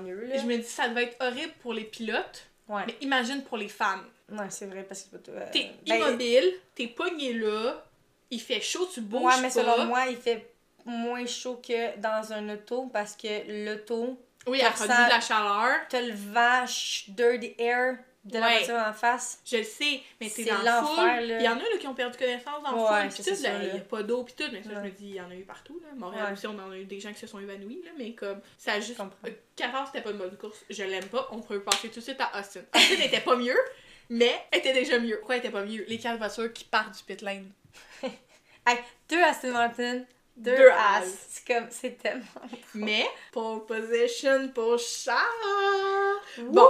Speaker 1: mieux. Là.
Speaker 2: Je me dis, ça devait être horrible pour les pilotes,
Speaker 1: Ouais.
Speaker 2: mais imagine pour les fans.
Speaker 1: ouais, c'est vrai, parce que. euh,
Speaker 2: T'es
Speaker 1: ben,
Speaker 2: immobile, t'es pogné là, il fait chaud, tu bouges
Speaker 1: Ouais, mais
Speaker 2: pas.
Speaker 1: selon moi, il fait moins chaud que dans un auto parce que l'auto,
Speaker 2: oui, elle
Speaker 1: ça
Speaker 2: produit de la chaleur.
Speaker 1: t'as le ch- dirty air de la
Speaker 2: Ouais.
Speaker 1: voiture en face.
Speaker 2: Je le sais, mais c'est dans
Speaker 1: l'enfer.
Speaker 2: Il y en a là, qui ont perdu connaissance dans
Speaker 1: Ouais,
Speaker 2: le foule, tout, là, il y a pas d'eau pis tout, mais ça, je me dis, il y en a eu partout, là. Montréal aussi, on en a eu des gens qui se sont évanouis, là, mais comme, ça a juste...
Speaker 1: comprends.
Speaker 2: Euh, Qatar, c'était pas une bonne course, je l'aime pas, on peut passer tout de suite à Austin. Austin était pas mieux, mais était déjà mieux. Pourquoi elle était pas mieux? Les quatre voitures qui partent du pit lane.
Speaker 1: Hey, deux Aston Martin, deux,
Speaker 2: Deux
Speaker 1: As.
Speaker 2: As.
Speaker 1: C'est comme, c'est tellement.
Speaker 2: Mais, pole position pour Charles!
Speaker 1: Bon.
Speaker 2: Bon,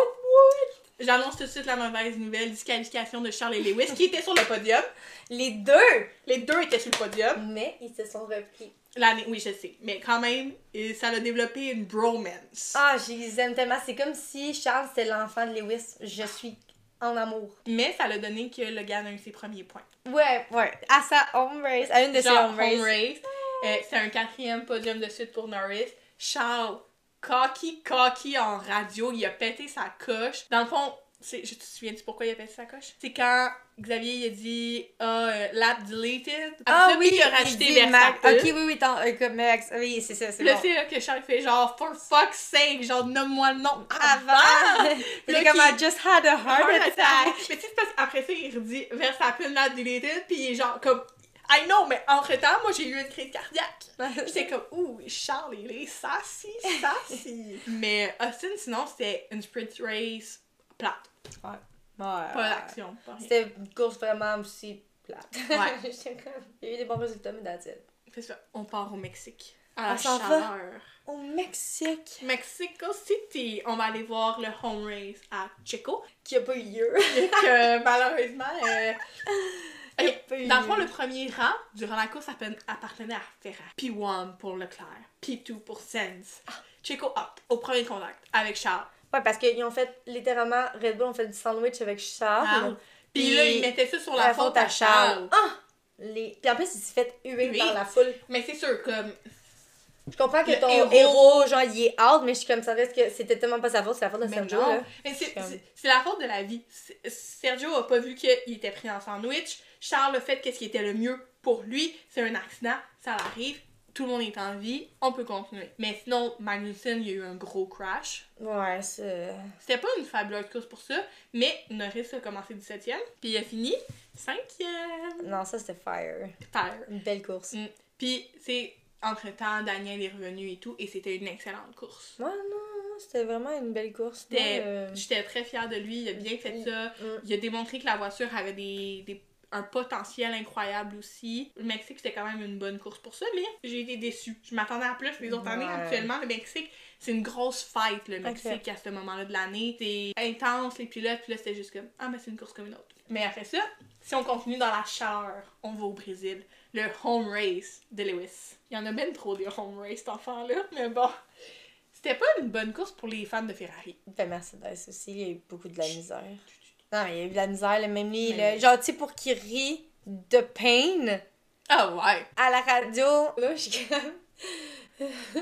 Speaker 2: j'annonce tout de suite la mauvaise nouvelle, disqualification de Charles et Lewis, qui étaient sur le podium.
Speaker 1: Les deux!
Speaker 2: Les deux étaient sur le podium.
Speaker 1: Mais ils se sont repris.
Speaker 2: L'année, oui, je sais. Mais quand même, ça a développé une bromance.
Speaker 1: Ah, je les aime tellement. C'est comme si Charles c'était l'enfant de Lewis. Je suis en amour.
Speaker 2: Mais ça l'a donné que le gars a eu ses premiers points.
Speaker 1: Ouais, ouais. À sa home race. À une de ses home race.
Speaker 2: home race. Euh, c'est un quatrième podium de suite pour Norris. Charles, cocky, cocky en radio, il a pété sa coche. Dans le fond, je te souviens-tu pourquoi il a pété sa coche? C'est quand Xavier il a dit ah, euh, lap deleted. Après
Speaker 1: Ah
Speaker 2: ça,
Speaker 1: oui,
Speaker 2: puis il a rajouté Verstappen.
Speaker 1: Ok, oui, oui, tant, euh, Max. Oui, c'est ça, c'est
Speaker 2: Là,
Speaker 1: bon.
Speaker 2: c'est là que Charles fait genre, for fuck's sake, genre, nomme-moi le nom
Speaker 1: Avant!
Speaker 2: avant!
Speaker 1: Il
Speaker 2: Là,
Speaker 1: comme, I just had a heart
Speaker 2: Heart
Speaker 1: attack.
Speaker 2: attack. Mais tu sais, c'est parce qu'après ça, il redit Verstappen l'a deleted, puis il est genre comme. I know, mais entre temps, moi j'ai eu une crise cardiaque. J'étais comme, ouh, Charles, il est sassy, sassy. mais Austin, sinon, c'était une sprint race plate.
Speaker 1: Ouais.
Speaker 2: Pas d'action, pas rien.
Speaker 1: C'était une course vraiment aussi plate.
Speaker 2: Ouais.
Speaker 1: Comme, il y a eu des bons résultats, mais that's it.
Speaker 2: C'est ça, on part au Mexique. À
Speaker 1: On
Speaker 2: la
Speaker 1: va?
Speaker 2: chaleur.
Speaker 1: Au Mexique.
Speaker 2: Mexico City, on va aller voir le home race à Checo.
Speaker 1: Qui a pas eu lieu.
Speaker 2: Et que malheureusement, euh,
Speaker 1: Eu
Speaker 2: Dans le fond, le premier rang, durant la course, appartenait à Ferrari. P1 pour Leclerc. P2 pour Sainz. Checo up, au premier contact, avec Charles.
Speaker 1: Ouais, parce qu'ils ont fait littéralement, Red Bull ont fait du sandwich avec Charles.
Speaker 2: Charles. Puis
Speaker 1: Puis
Speaker 2: là, ils mettaient ça sur la, faute à Charles.
Speaker 1: Ah! Les... Puis en plus, il s'est fait huer
Speaker 2: Oui.
Speaker 1: par la foule.
Speaker 2: Mais c'est sûr, comme.
Speaker 1: Je comprends que
Speaker 2: Le
Speaker 1: ton
Speaker 2: héros-
Speaker 1: héros... genre, il est out, mais je suis comme ça reste que c'était tellement pas sa faute, c'est la faute de
Speaker 2: Mais
Speaker 1: Sergio,
Speaker 2: non.
Speaker 1: là.
Speaker 2: Mais c'est
Speaker 1: Comme-
Speaker 2: la faute de la vie. Sergio a pas vu qu'il était pris en sandwich. Charles a fait qu'est-ce qui était le mieux pour lui. C'est un accident, ça arrive. Tout le monde est en vie, on peut continuer. Mais sinon, Magnussen, il y a eu un gros crash.
Speaker 1: Ouais, c'est...
Speaker 2: C'était pas une fabuleuse course pour ça, mais Norris a commencé 17e, puis il a fini 5e.
Speaker 1: Non, ça, c'était fire.
Speaker 2: Fire.
Speaker 1: Une belle course.
Speaker 2: Mm. Puis, c'est entre-temps, Daniel est revenu et tout, et c'était une excellente course.
Speaker 1: Ouais, non, non, c'était vraiment une belle course. Euh,
Speaker 2: J'étais très fière de lui, il a bien fait ça.
Speaker 1: mm.
Speaker 2: Il a démontré que la voiture avait des, des- un potentiel incroyable aussi. Le Mexique, c'était quand même une bonne course pour ça, mais j'ai été déçue. Je m'attendais à plus les autres années. Actuellement, le Mexique, c'est une grosse fête, le Mexique, à ce moment-là de l'année. C'est intense, les pilotes, puis là, c'était juste comme, ah, mais c'est une course comme une autre. Mais après ça, si on continue dans la chaleur, on va au Brésil. Le home race de Lewis. Il y en a bien trop des home race, cet enfant-là, mais bon. C'était pas une bonne course pour les fans de Ferrari.
Speaker 1: Ben, Mercedes aussi, il y a eu beaucoup de la misère. Non, mais il y a eu de la misère, là, même lui,
Speaker 2: Mais-
Speaker 1: là. Genre, tu sais, pour qu'il rit de pain
Speaker 2: Ah ouais!
Speaker 1: à la radio, là, je suis comme...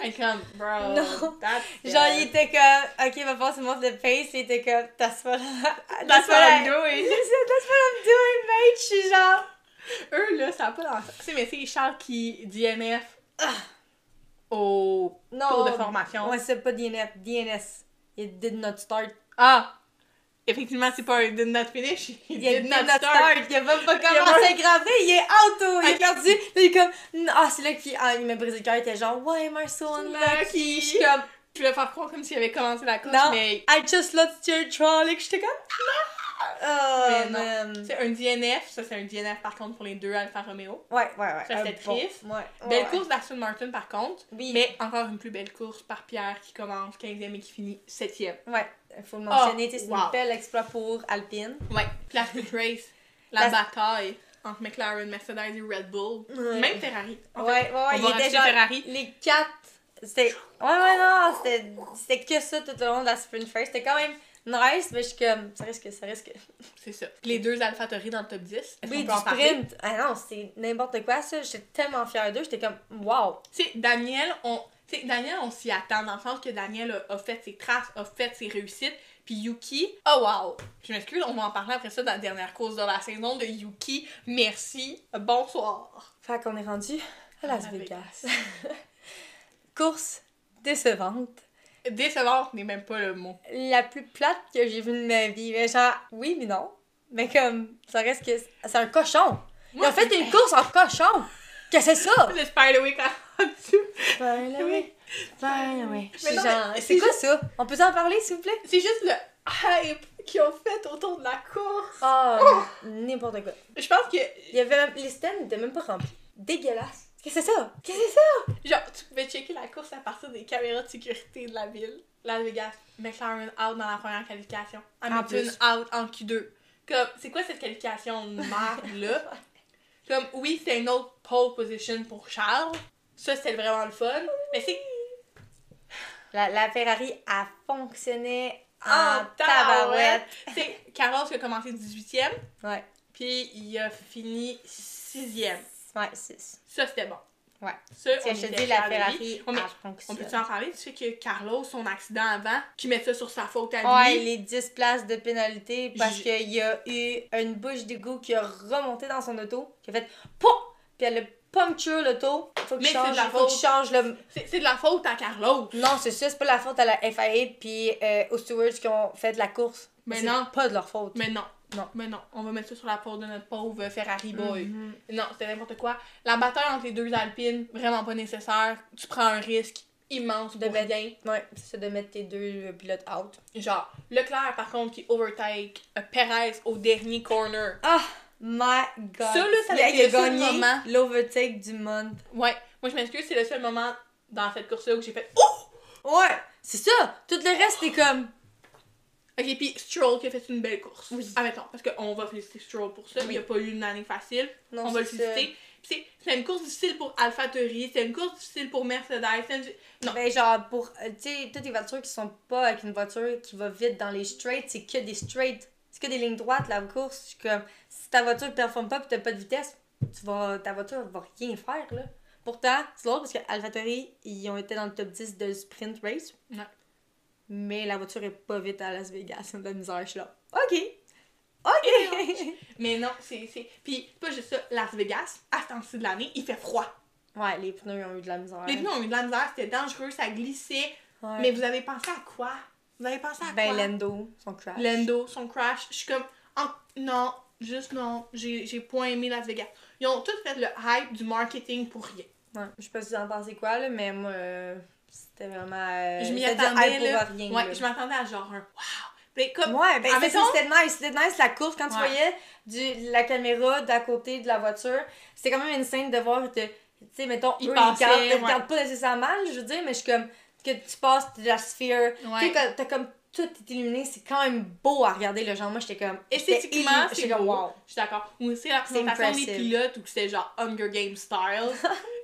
Speaker 2: I come, bro.
Speaker 1: Non.
Speaker 2: That's
Speaker 1: Genre, il était comme, ok, falloir se montre le pace, il était comme, that's what,
Speaker 2: That's
Speaker 1: that's
Speaker 2: what
Speaker 1: what
Speaker 2: I'm doing.
Speaker 1: That's what I'm doing, mate. Je suis genre,
Speaker 2: Eux, là, ça a pas dans Tu sais, mais c'est Charles qui DNF
Speaker 1: Ah.
Speaker 2: au
Speaker 1: non.
Speaker 2: tour de formation.
Speaker 1: Ouais, c'est pas DNF, DNS. It did not start.
Speaker 2: Ah! Effectivement, c'est pas un did not finish. Il
Speaker 1: did,
Speaker 2: did
Speaker 1: not start. Il a même pas
Speaker 2: a
Speaker 1: commencé à Prix, il est out, oh, il a
Speaker 2: Ok.
Speaker 1: perdu. Là, il est comme, ah, c'est là qu'il ah, il m'a brisé le cœur, il était genre, why am I so unlucky?
Speaker 2: Lucky.
Speaker 1: Je suis comme,
Speaker 2: Je voulais faire croire comme s'il avait commencé la course,
Speaker 1: Non.
Speaker 2: mais
Speaker 1: I just lost your trolley. J'étais comme, oh,
Speaker 2: non.
Speaker 1: man.
Speaker 2: c'est un DNF. Ça, c'est un DNF par contre pour les deux Alfa Romeo.
Speaker 1: Ouais, ouais, ouais.
Speaker 2: Ça, c'était
Speaker 1: bon-
Speaker 2: triste.
Speaker 1: Ouais.
Speaker 2: Belle
Speaker 1: ouais.
Speaker 2: course d'Aston Martin par contre.
Speaker 1: Oui.
Speaker 2: Mais encore une plus belle course par Pierre qui commence 15e et qui finit 7e.
Speaker 1: Ouais, il faut le mentionner,
Speaker 2: Oh,
Speaker 1: c'est
Speaker 2: wow.
Speaker 1: un bel exploit pour Alpine.
Speaker 2: Ouais. La race. La
Speaker 1: La-
Speaker 2: bataille. entre McLaren, Mercedes et Red Bull.
Speaker 1: Ouais.
Speaker 2: Même Ferrari. En
Speaker 1: Ouais,
Speaker 2: fait,
Speaker 1: ouais, ouais,
Speaker 2: on
Speaker 1: il
Speaker 2: va
Speaker 1: était
Speaker 2: racheter
Speaker 1: genre.
Speaker 2: Ferrari.
Speaker 1: Les quatre. C'était. Ouais, ouais, non, c'était que ça tout au long de la sprint race. C'était quand même nice, mais je suis comme. Ça risque, ça risque.
Speaker 2: C'est ça. Les deux AlphaTauri dans le top 10. Est-ce
Speaker 1: Oui, du sprint. Ah non, c'était n'importe quoi ça. J'étais tellement fière d'eux. J'étais comme, wow.
Speaker 2: Tu sais, Daniel, on, Daniel, on s'y attend dans le sens que Daniel a, a fait ses traces, a fait ses réussites. Puis Yuki, oh wow! Je m'excuse, on va en parler après ça dans la dernière course de la saison de Yuki. Merci, bonsoir.
Speaker 1: Fait qu'on est rendu à Las
Speaker 2: À
Speaker 1: Vegas. Course décevante.
Speaker 2: Décevante n'est même pas le mot.
Speaker 1: La plus plate que j'ai vue de ma vie. Mais genre, oui, mais non. Mais comme, ça reste que. C'est un cochon. Ils ont fait une course en cochon. Qu'est-ce que c'est ça?
Speaker 2: Le Spider-Week quand.
Speaker 1: Ben là. Ben
Speaker 2: mais
Speaker 1: c'est
Speaker 2: c'est
Speaker 1: quoi ça? On peut en parler, s'il vous plaît?
Speaker 2: C'est juste le hype qu'ils ont fait autour de la course.
Speaker 1: Oh, n'importe quoi.
Speaker 2: Je pense que,
Speaker 1: Il y avait même... Les stands n'étaient même pas remplis. Dégueulasse. Qu'est-ce que c'est ça? Qu'est-ce que c'est ça?
Speaker 2: genre, tu pouvais checker la course à partir des caméras de sécurité de la ville. Las Vegas, McLaren out dans la première qualification. Hamilton
Speaker 1: plus.
Speaker 2: out en Q2. Comme, c'est quoi cette qualification de merde-là? Comme, oui, c'était une autre pole position pour Charles. Ça, c'était vraiment le fun. Mais c'est
Speaker 1: La, la Ferrari a fonctionné en
Speaker 2: en
Speaker 1: tabarouette.
Speaker 2: tabarouette. C'est Carlos qui a commencé 18e,
Speaker 1: Ouais.
Speaker 2: puis il a fini 6e.
Speaker 1: Ouais, 6.
Speaker 2: Ça, c'était bon.
Speaker 1: Ouais.
Speaker 2: Ça, on
Speaker 1: je te dis, la
Speaker 2: de.
Speaker 1: Ferrari
Speaker 2: On, met- on peut-tu en parler? Tu sais que Carlos, son accident avant, qui met ça sur sa faute à
Speaker 1: Ouais,
Speaker 2: lui.
Speaker 1: les 10 places de pénalité parce
Speaker 2: J-
Speaker 1: qu'il y a eu une bouche d'égout qui a remonté dans son auto, qui a fait POUM! Puis elle a puncture l'auto. Faut
Speaker 2: Mais
Speaker 1: qu'il
Speaker 2: c'est de
Speaker 1: change,
Speaker 2: la
Speaker 1: faut
Speaker 2: faute.
Speaker 1: change le.
Speaker 2: C'est de la faute à Carlos.
Speaker 1: Non, c'est ça, c'est pas la faute à la FIA puis euh, aux stewards qui ont fait la course.
Speaker 2: Mais non.
Speaker 1: pas de leur faute.
Speaker 2: Mais non.
Speaker 1: Non.
Speaker 2: Mais non. On va mettre ça sur la faute de notre pauvre Ferrari boy.
Speaker 1: Mhm.
Speaker 2: Non, c'était n'importe quoi. La bataille entre les deux Alpines, vraiment pas nécessaire. Tu prends un risque immense
Speaker 1: De
Speaker 2: pour
Speaker 1: mettre-
Speaker 2: rien.
Speaker 1: Ouais, c'est de mettre tes deux euh, pilotes out.
Speaker 2: Genre, Leclerc, par contre, qui overtake euh, Perez au dernier corner.
Speaker 1: Ah, my god.
Speaker 2: Ça, là, ça a été le seul moment.
Speaker 1: l'overtake du month.
Speaker 2: Ouais, moi je m'excuse, c'est le seul moment dans cette course-là où j'ai fait Oh!
Speaker 1: Ouais, c'est ça. Tout le reste, c'est comme.
Speaker 2: Ok, puis Stroll qui a fait une belle course.
Speaker 1: Oui.
Speaker 2: Admettons, parce qu'on va féliciter Stroll pour ça.
Speaker 1: Oui.
Speaker 2: Il a pas eu une année facile.
Speaker 1: Non,
Speaker 2: on va le féliciter. C'est- c'est une course difficile pour AlphaTauri, c'est une course difficile pour Mercedes. une- Non.
Speaker 1: Ben, genre, pour. euh, Tu sais, toutes les voitures qui sont pas avec une voiture qui va vite dans les straights, c'est que des straights. C'est que des lignes droites, la course. Comme. Si ta voiture performe pas pis t'as pas de vitesse, tu vas, ta voiture va rien faire, là. Pourtant, c'est drôle parce que AlphaTauri, ils ont été dans le top 10 de sprint race.
Speaker 2: Ouais.
Speaker 1: Mais la voiture est pas vite à Las Vegas. C'est de la misère, je suis là. Ok. Ok.
Speaker 2: Mais non, c'est. Puis pas juste ça, Las Vegas, à ce temps-ci de l'année, il fait froid.
Speaker 1: ouais, les pneus ont eu de la misère.
Speaker 2: Les pneus ont eu de la misère, c'était dangereux, ça glissait.
Speaker 1: Ouais.
Speaker 2: Mais vous avez pensé à quoi? Vous avez pensé à
Speaker 1: Ben,
Speaker 2: quoi?
Speaker 1: Lando, son crash.
Speaker 2: Lando, son crash. Je suis comme, non, juste non, j'ai j'ai point aimé Las Vegas. Ils ont tous fait le hype du marketing pour rien.
Speaker 1: Ouais, je sais pas si vous en pensez quoi, là, mais moi, euh, c'était vraiment. euh,
Speaker 2: je m'y attendais, là.
Speaker 1: pour rien.
Speaker 2: ouais,
Speaker 1: là.
Speaker 2: je m'attendais à genre un wow. Mais comme,
Speaker 1: Ouais, ben c'était nice, c'était nice la course quand tu
Speaker 2: Ouais.
Speaker 1: voyais du, la caméra d'à côté de la voiture. C'était quand même une scène de voir tu sais, mettons,
Speaker 2: Ils
Speaker 1: eux, ils regardent,
Speaker 2: ouais.
Speaker 1: pas nécessairement, je veux dire, mais je suis comme, que tu passes de la sphère, tu sais, t'as comme tout est illuminé, c'est quand même beau à regarder, le genre, moi j'étais comme,
Speaker 2: Esthétiquement, c'est
Speaker 1: comme, wow.
Speaker 2: Je suis d'accord. Ou c'est la présentation des pilotes où c'était genre Hunger Games style.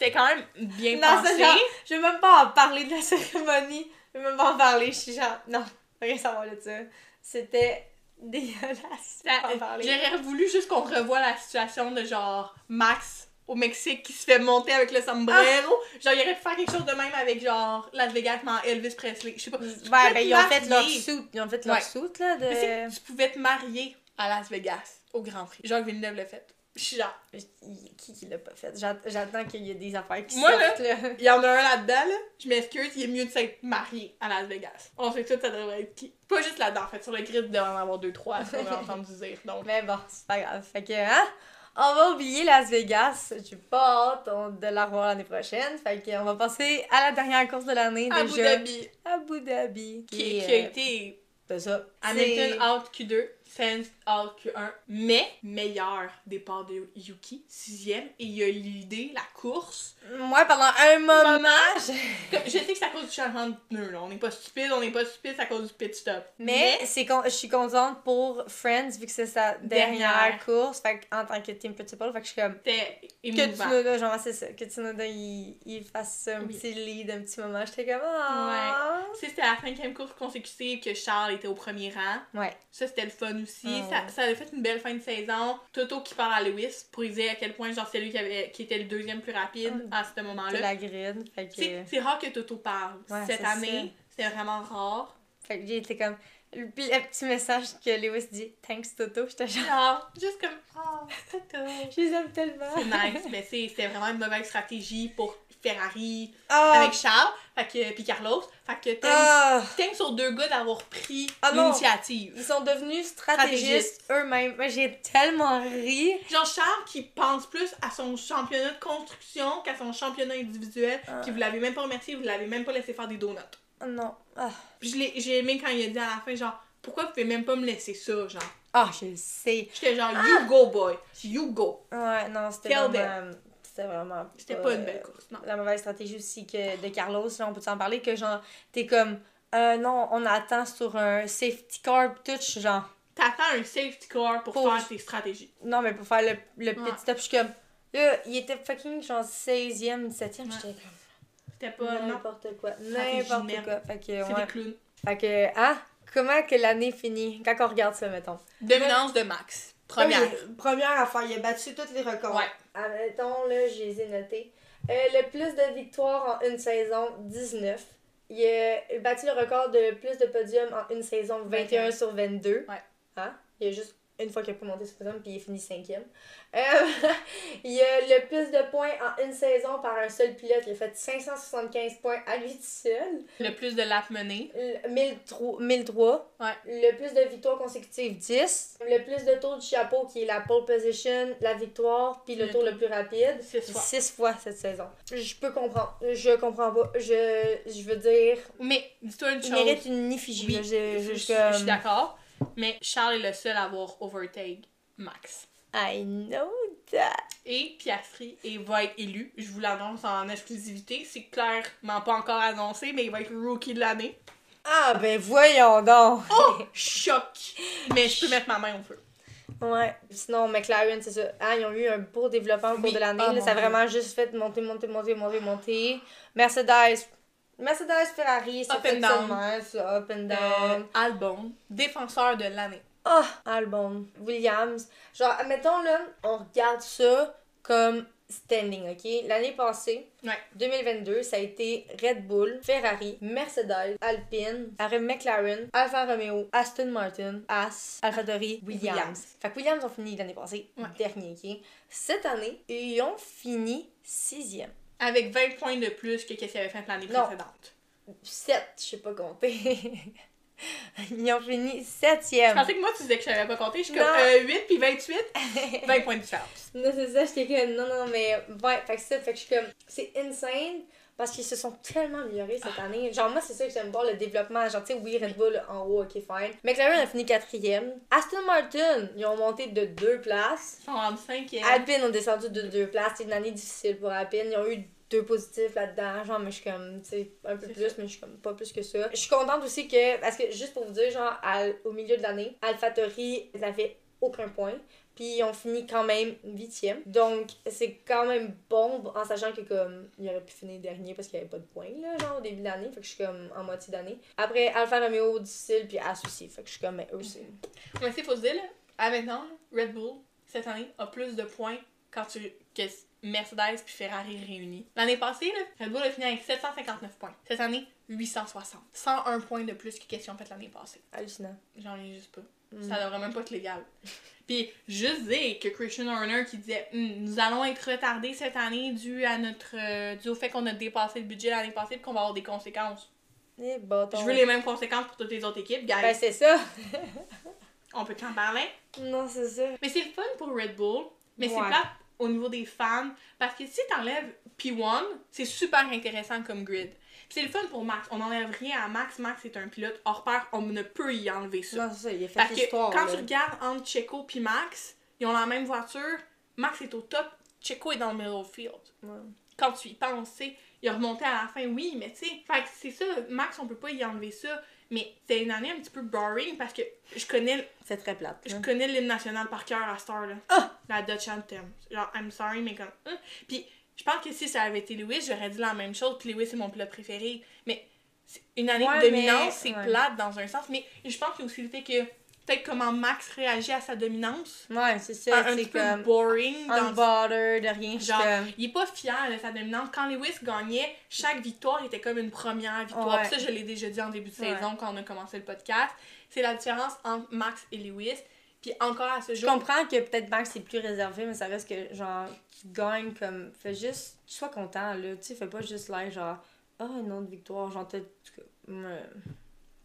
Speaker 2: C'était quand même bien
Speaker 1: Non,
Speaker 2: pensé.
Speaker 1: genre, je veux même pas en parler de la cérémonie, je veux même pas en parler, je suis genre, non, rien savoir de ça. C'était dégueulasse.
Speaker 2: J'aurais voulu juste qu'on revoie la situation de genre Max au Mexique qui se fait monter avec le sombrero. Genre, il aurait pu faire quelque chose de même avec genre Las Vegas, mais en Elvis Presley. Je sais pas.
Speaker 1: Ouais, ben ils ont fait leur suit. Ils ont fait leur
Speaker 2: Ouais.
Speaker 1: suit, là, de...
Speaker 2: Mais tu pouvais te marier à Las Vegas au Grand Prix. Jacques Villeneuve l'a fait. Je suis genre.
Speaker 1: Qui qui l'a pas fait? J'att- J'attends qu'il y ait des affaires qui
Speaker 2: Moi,
Speaker 1: sortent, là.
Speaker 2: Il y en a un là-dedans, là. Je m'excuse, il est mieux de s'être marié à Las Vegas. On sait tout, ça devrait être qui. Pas juste là-dedans, en fait. Sur le grid, il devrait en avoir deux, trois, ce qu'on a entendu dire. Donc,
Speaker 1: Mais bon, c'est pas grave. Fait que, hein? On va oublier Las Vegas. J'ai pas hâte de la revoir l'année prochaine. Fait que, on va passer à la dernière course de l'année,
Speaker 2: Abu
Speaker 1: déjà.
Speaker 2: Dhabi,
Speaker 1: Abu Dhabi.
Speaker 2: qui,
Speaker 1: est,
Speaker 2: qui a
Speaker 1: euh,
Speaker 2: été
Speaker 1: C'est ça.
Speaker 2: Hamilton out Q2. Sainz All Q1. Mais, meilleur départ de Yuki, sixième, et il a l'idée, la course.
Speaker 1: Moi, pendant un moment,
Speaker 2: Moment.
Speaker 1: je-
Speaker 2: sais que c'est à cause du changement de pneus, là. On n'est pas stupide, on n'est pas stupide, c'est à cause du pit stop.
Speaker 1: mais, c'est con- je suis contente pour Friends vu que c'est sa dernière,
Speaker 2: Dernière.
Speaker 1: course. Fait en tant que team principal, fait que je suis comme. Que. Tsunoda, genre, c'est ça. Que Tsunoda, il, il fasse un
Speaker 2: Oui.
Speaker 1: petit lead, un petit moment. J'étais comme.
Speaker 2: Tu sais, c'était la cinquième course consécutive que Charles était au premier rang.
Speaker 1: Ouais.
Speaker 2: Ça, c'était le fun aussi.
Speaker 1: Mm.
Speaker 2: Ça, ça a fait une belle fin de saison. Toto qui parle à Lewis pour lui dire à quel point, genre, c'est lui qui, avait, qui était le deuxième plus rapide
Speaker 1: Mm.
Speaker 2: à ce moment-là.
Speaker 1: la grid. Que.
Speaker 2: C'est rare que Toto parle.
Speaker 1: Ouais,
Speaker 2: Cette
Speaker 1: c'est
Speaker 2: année, c'était vraiment rare.
Speaker 1: Fait que j'ai été comme. Puis le petit message que Lewis dit Thanks Toto, j'étais genre.
Speaker 2: Genre, juste comme, oh, Toto.
Speaker 1: Je les aime tellement.
Speaker 2: C'est nice, mais c'est- c'était vraiment une mauvaise stratégie pour Ferrari
Speaker 1: Ah!
Speaker 2: avec Charles, fait que, puis Carlos. Fait que thanks,
Speaker 1: Ah!
Speaker 2: thanks aux deux gars d'avoir pris
Speaker 1: Ah
Speaker 2: l'initiative.
Speaker 1: Ils sont devenus stratégistes
Speaker 2: Stratégistes.
Speaker 1: eux-mêmes. J'ai tellement ri.
Speaker 2: Genre Charles qui pense plus à son championnat de construction qu'à son championnat individuel,
Speaker 1: Ah.
Speaker 2: qui vous l'avez même pas remercié, vous l'avez même pas laissé faire des donuts.
Speaker 1: Non. Ah,
Speaker 2: Puis je l'ai- j'ai aimé quand il a dit à la fin, genre, pourquoi vous pouvez même pas me laisser ça, genre?
Speaker 1: Ah, je le sais.
Speaker 2: J'étais genre, you go boy, you go.
Speaker 1: Ouais, non, c'était
Speaker 2: Tell
Speaker 1: vraiment. C'était vraiment.
Speaker 2: C'était pas une belle course, non.
Speaker 1: La mauvaise stratégie aussi que de Carlos, là, on peut s'en parler, que genre, t'es comme. Euh, non, on attend sur un safety car touch, genre.
Speaker 2: T'attends un safety car pour,
Speaker 1: Pour-
Speaker 2: faire tes stratégies.
Speaker 1: Non, mais pour faire le, le
Speaker 2: Ouais.
Speaker 1: petit stop, je suis comme. Là, il était fucking genre 16e, 17e,
Speaker 2: Ouais.
Speaker 1: j'étais comme.
Speaker 2: C'était pas.
Speaker 1: N'importe quoi. N'importe quoi. Fait que,
Speaker 2: C'est
Speaker 1: ouais.
Speaker 2: des clowns.
Speaker 1: Fait que, ah, comment que l'année finit? Quand on regarde ça, mettons?
Speaker 2: Dominance de Max. Première.
Speaker 1: Oui, première affaire, il a battu tous les records.
Speaker 2: Ouais.
Speaker 1: Admettons, là, je les ai notés. Euh, le plus de victoires en une saison, 19. Il a battu le record de plus de podiums en une saison, 21
Speaker 2: 21.
Speaker 1: sur 22.
Speaker 2: Ouais.
Speaker 1: Hein? Il y a juste une fois qu'il a pas monté ce podium, puis il est fini cinquième. Euh, il a le plus de points en une saison par un seul pilote. Il a fait 575 points à lui tout seul.
Speaker 2: Le plus de laps menés.
Speaker 1: Le- 1003. 1003.
Speaker 2: Ouais.
Speaker 1: Le plus de victoires consécutives, 10. Le plus de tours du chapeau, qui est la pole position, la victoire, puis le,
Speaker 2: Le
Speaker 1: tour
Speaker 2: tour.
Speaker 1: le plus rapide.
Speaker 2: Six fois.
Speaker 1: 6 fois cette saison. Je peux comprendre. Je comprends pas. Je, je veux dire,
Speaker 2: Mais, dis-toi une
Speaker 1: il
Speaker 2: chose.
Speaker 1: mérite une effigie.
Speaker 2: Oui,
Speaker 1: là. Je,
Speaker 2: je,
Speaker 1: je,
Speaker 2: je-
Speaker 1: je-
Speaker 2: je suis d'accord. Mais Charles est le seul à avoir overtake Max.
Speaker 1: I know that.
Speaker 2: Et Piastri et va être élu. Je vous l'annonce en exclusivité. C'est clairement pas encore annoncé, mais il va être rookie de l'année.
Speaker 1: Ah, ben voyons donc.
Speaker 2: Oh! Choc! Mais je peux mettre ma main au feu.
Speaker 1: Ouais. Sinon, McLaren, c'est ça. Ah, ils ont eu un beau développement au cours
Speaker 2: Oui.
Speaker 1: de l'année.
Speaker 2: Oh,
Speaker 1: ça a
Speaker 2: Dieu.
Speaker 1: vraiment juste fait monter, monter, monter, monter, monter. Mercedes. Mercedes, Ferrari, c'est fait ça, up and
Speaker 2: Euh,
Speaker 1: down.
Speaker 2: Albon, défenseur de l'année.
Speaker 1: Ah, Albon, Williams. Genre, admettons, là, on regarde ça comme standing, OK? L'année passée,
Speaker 2: Ouais.
Speaker 1: 2022, ça a été Red Bull, Ferrari, Mercedes, Alpine, McLaren, Alfa Romeo, Aston Martin, As, AlphaTauri, Williams.
Speaker 2: Williams.
Speaker 1: Fait que Williams ont fini l'année passée,
Speaker 2: Ouais.
Speaker 1: dernier, OK? Cette année, ils ont fini sixième.
Speaker 2: Avec 20 points de plus que qu'est-ce qu'il avait fait l'année précédente.
Speaker 1: 7, je sais pas compter. ils ont fini
Speaker 2: Je
Speaker 1: septième.
Speaker 2: pensais que moi, tu disais que je savais pas compter. Je suis comme euh, 8 puis 28, 20 points de différence.
Speaker 1: Non, c'est ça, j'étais comme, non, non, mais, ouais, fait que ça, fait que je suis comme, c'est insane parce qu'ils se sont tellement améliorés cette
Speaker 2: Ah.
Speaker 1: année. Genre, moi, c'est ça que j'aime voir, le développement. Genre, tu sais, oui, Red Bull en haut, ok, fine. McLaren a fini quatrième. Aston Martin, ils ont monté de deux places.
Speaker 2: Ils sont rendus 5e.
Speaker 1: Alpine ont descendu de deux places. C'est une année difficile pour Alpine. Ils ont eu deux positifs là-dedans. Genre, mais je suis comme, tu sais, un peu plus, mais je suis comme pas plus que ça. Je suis contente aussi que, parce que juste pour vous dire, genre, à- au milieu de l'année, AlphaTauri, ils avaient aucun point. Puis ils ont fini quand même huitième. Donc, c'est quand même bon en sachant que, comme, ils auraient pu finir dernier parce qu'il n'y avait pas de points, là, genre, au début de l'année. Fait que je suis comme en moitié d'année. Après, Alfa Romeo, difficile, puis As aussi. Fait que je suis comme, mais eux, c'est.
Speaker 2: Mais c'est faut se dire, là, à maintenant, Red Bull, cette année, a plus de points quand tu, Mercedes puis Ferrari réunis. L'année passée, là, Red Bull a fini avec 759 points. Cette année, 860. 101 points de plus que qu'est-ce qu'ils ont fait l'année passée.
Speaker 1: hallucinant.
Speaker 2: J'en ai juste pas.
Speaker 1: Mm.
Speaker 2: Ça devrait même pas être légal. Puis, juste dire que Christian Horner qui disait Hum, Nous allons être retardés cette année dû, à notre, euh, dû au fait qu'on a dépassé le budget l'année passée et qu'on va avoir des conséquences.
Speaker 1: Eh.
Speaker 2: Je veux les mêmes conséquences pour toutes les autres équipes, guys.
Speaker 1: Ben, c'est ça.
Speaker 2: On peut t'en parler?
Speaker 1: non, c'est ça.
Speaker 2: Mais c'est le fun pour Red Bull, mais c'est
Speaker 1: Ouais.
Speaker 2: Au niveau des fans. Parce que si t'enlèves P1, c'est super intéressant comme grid. c'est le fun pour Max. On n'enlève rien à Max. Max est un pilote hors pair. On ne peut y enlever ça.
Speaker 1: Non, c'est ça, il a fait
Speaker 2: Parce que quand
Speaker 1: là.
Speaker 2: tu regardes entre Checo puis Max, ils ont la même voiture. Max est au top, Checo est dans le middle field.
Speaker 1: Ouais.
Speaker 2: Quand tu y penses, il a remonté à la fin, oui, mais tu sais, fait que c'est ça, Max, on peut pas y enlever ça. Mais c'est une année un petit peu boring parce que je connais,
Speaker 1: C'est très plate.
Speaker 2: je connais l'hymne national par cœur à Star, là.
Speaker 1: Ah!
Speaker 2: La Dutch Anthem. Genre, I'm sorry, mais comme. hein. Puis, je pense que si ça avait été Lewis, j'aurais dit la même chose. Puis, Lewis, c'est mon pilote préféré. Mais une année
Speaker 1: Ouais,
Speaker 2: de dominance,
Speaker 1: mais-
Speaker 2: c'est
Speaker 1: ouais.
Speaker 2: plate dans un sens. Mais je pense qu'il y a aussi le fait que peut-être comment Max réagit à sa dominance.
Speaker 1: Ouais, c'est
Speaker 2: Un,
Speaker 1: ça.
Speaker 2: un
Speaker 1: C'est
Speaker 2: petit peu boring. Dans...
Speaker 1: Unbothered, de rien. je
Speaker 2: Genre,
Speaker 1: comme-
Speaker 2: il est pas fier de sa dominance. Quand Lewis gagnait, chaque victoire était comme une première victoire.
Speaker 1: Ouais.
Speaker 2: Ça, je l'ai déjà dit en début de
Speaker 1: Ouais.
Speaker 2: saison quand on a commencé le podcast. C'est la différence entre Max et Lewis. Puis encore à ce
Speaker 1: Je
Speaker 2: jour,
Speaker 1: comprends que peut-être Max est plus réservé, mais ça reste que, genre, tu gagnes comme. Fais juste. Sois content, là. Tu sais, fais pas juste l'air, genre, ah, une autre victoire. Genre, t'as.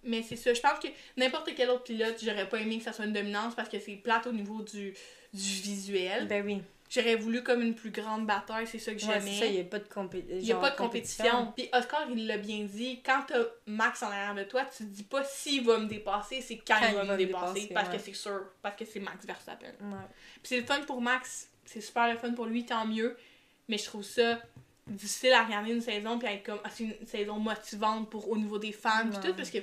Speaker 1: Ouais.
Speaker 2: Mais c'est ça, je pense que n'importe quel autre pilote, j'aurais pas aimé que ça soit une dominance parce que c'est plate au niveau du, du visuel.
Speaker 1: Ben oui.
Speaker 2: J'aurais voulu comme une plus grande bataille, c'est ça que
Speaker 1: Ouais, c'est ça,
Speaker 2: j'aimais.
Speaker 1: il n'y a pas de, compé
Speaker 2: Il n'y a pas de compétition. Puis Oscar, il l'a bien dit, quand t'as Max en arrière de toi, tu te dis pas s'il va me dépasser, c'est quand, il va me dépasser. parce
Speaker 1: ouais.
Speaker 2: que c'est sûr, parce que c'est Max Verstappen.
Speaker 1: Ouais.
Speaker 2: Puis c'est le fun pour Max, c'est super le fun pour lui, tant mieux. Mais je trouve ça difficile à regarder une saison puis à être comme ah, c'est une saison motivante pour au niveau des fans puis
Speaker 1: Ouais.
Speaker 2: tout parce que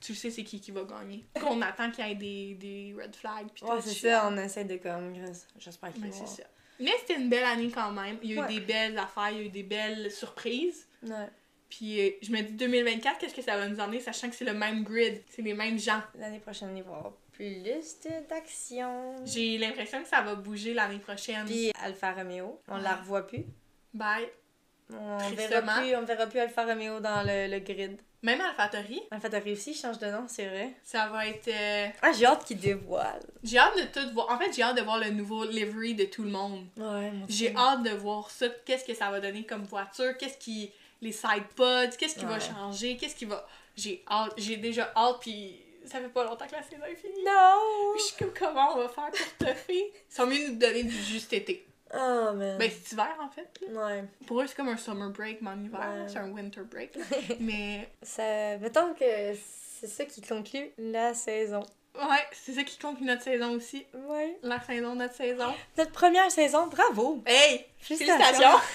Speaker 2: tu sais c'est qui qui va gagner. On attend qu'il y ait des, des red flags puis
Speaker 1: Ouais, c'est ça, on essaie de comme. J'espère qu'il va.
Speaker 2: c'est ça. Mais c'était une belle année quand même. Il y a eu
Speaker 1: Ouais.
Speaker 2: des belles affaires, il y a eu des belles surprises.
Speaker 1: Ouais.
Speaker 2: Puis euh, je me dis 2024, qu'est-ce que ça va nous emmener, sachant que c'est le même grid, c'est les mêmes gens.
Speaker 1: L'année prochaine, il va y avoir plus de- d'action.
Speaker 2: J'ai l'impression que ça va bouger l'année prochaine.
Speaker 1: Puis Alfa Romeo, on la revoit plus.
Speaker 2: Bye.
Speaker 1: On verra plus, on verra plus Alfa Romeo dans le, le grid.
Speaker 2: Même AlphaTauri,
Speaker 1: Alfa Tauri aussi change de nom, c'est vrai.
Speaker 2: ça va être. euh,
Speaker 1: Ah, j'ai hâte qu'il dévoile.
Speaker 2: J'ai hâte de tout voir. En fait, j'ai hâte de voir le nouveau livery de tout le monde.
Speaker 1: Ouais.
Speaker 2: J'ai hâte de voir ça. Qu'est-ce que ça va donner comme voiture? Qu'est-ce qui. Les side pods? Qu'est-ce qui va changer? Qu'est-ce qui va. J'ai hâte. J'ai déjà hâte, puis ça fait pas longtemps que la saison est finie.
Speaker 1: Non!
Speaker 2: Je suis comme, comment on va faire pour te faire? Ils sont mieux nous donner du juste été.
Speaker 1: Oh, man.
Speaker 2: Ben, c'est hiver en fait. là.
Speaker 1: Ouais.
Speaker 2: Pour eux, c'est comme un summer break, mais en hiver,
Speaker 1: Ouais.
Speaker 2: c'est un winter break. mais
Speaker 1: Ça... Mettons que c'est ça qui conclut la saison.
Speaker 2: ouais, c'est ça qui conclut notre saison aussi.
Speaker 1: Ouais.
Speaker 2: La saison, notre saison.
Speaker 1: Notre première saison, bravo!
Speaker 2: Hey!
Speaker 1: Félicitations!
Speaker 2: Félicitations!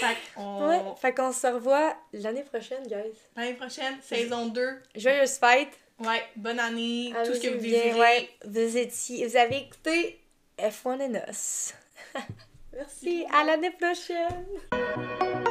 Speaker 2: fait qu'on.
Speaker 1: Ouais, fait qu'on se revoit l'année prochaine, guys.
Speaker 2: L'année prochaine, saison 2.
Speaker 1: Joyeuse fête!
Speaker 2: Ouais, bonne année, tout ce que vous désirez.
Speaker 1: ouais. Vous étiez... Vous avez écouté F1 et Nos. Merci, à l'année prochaine!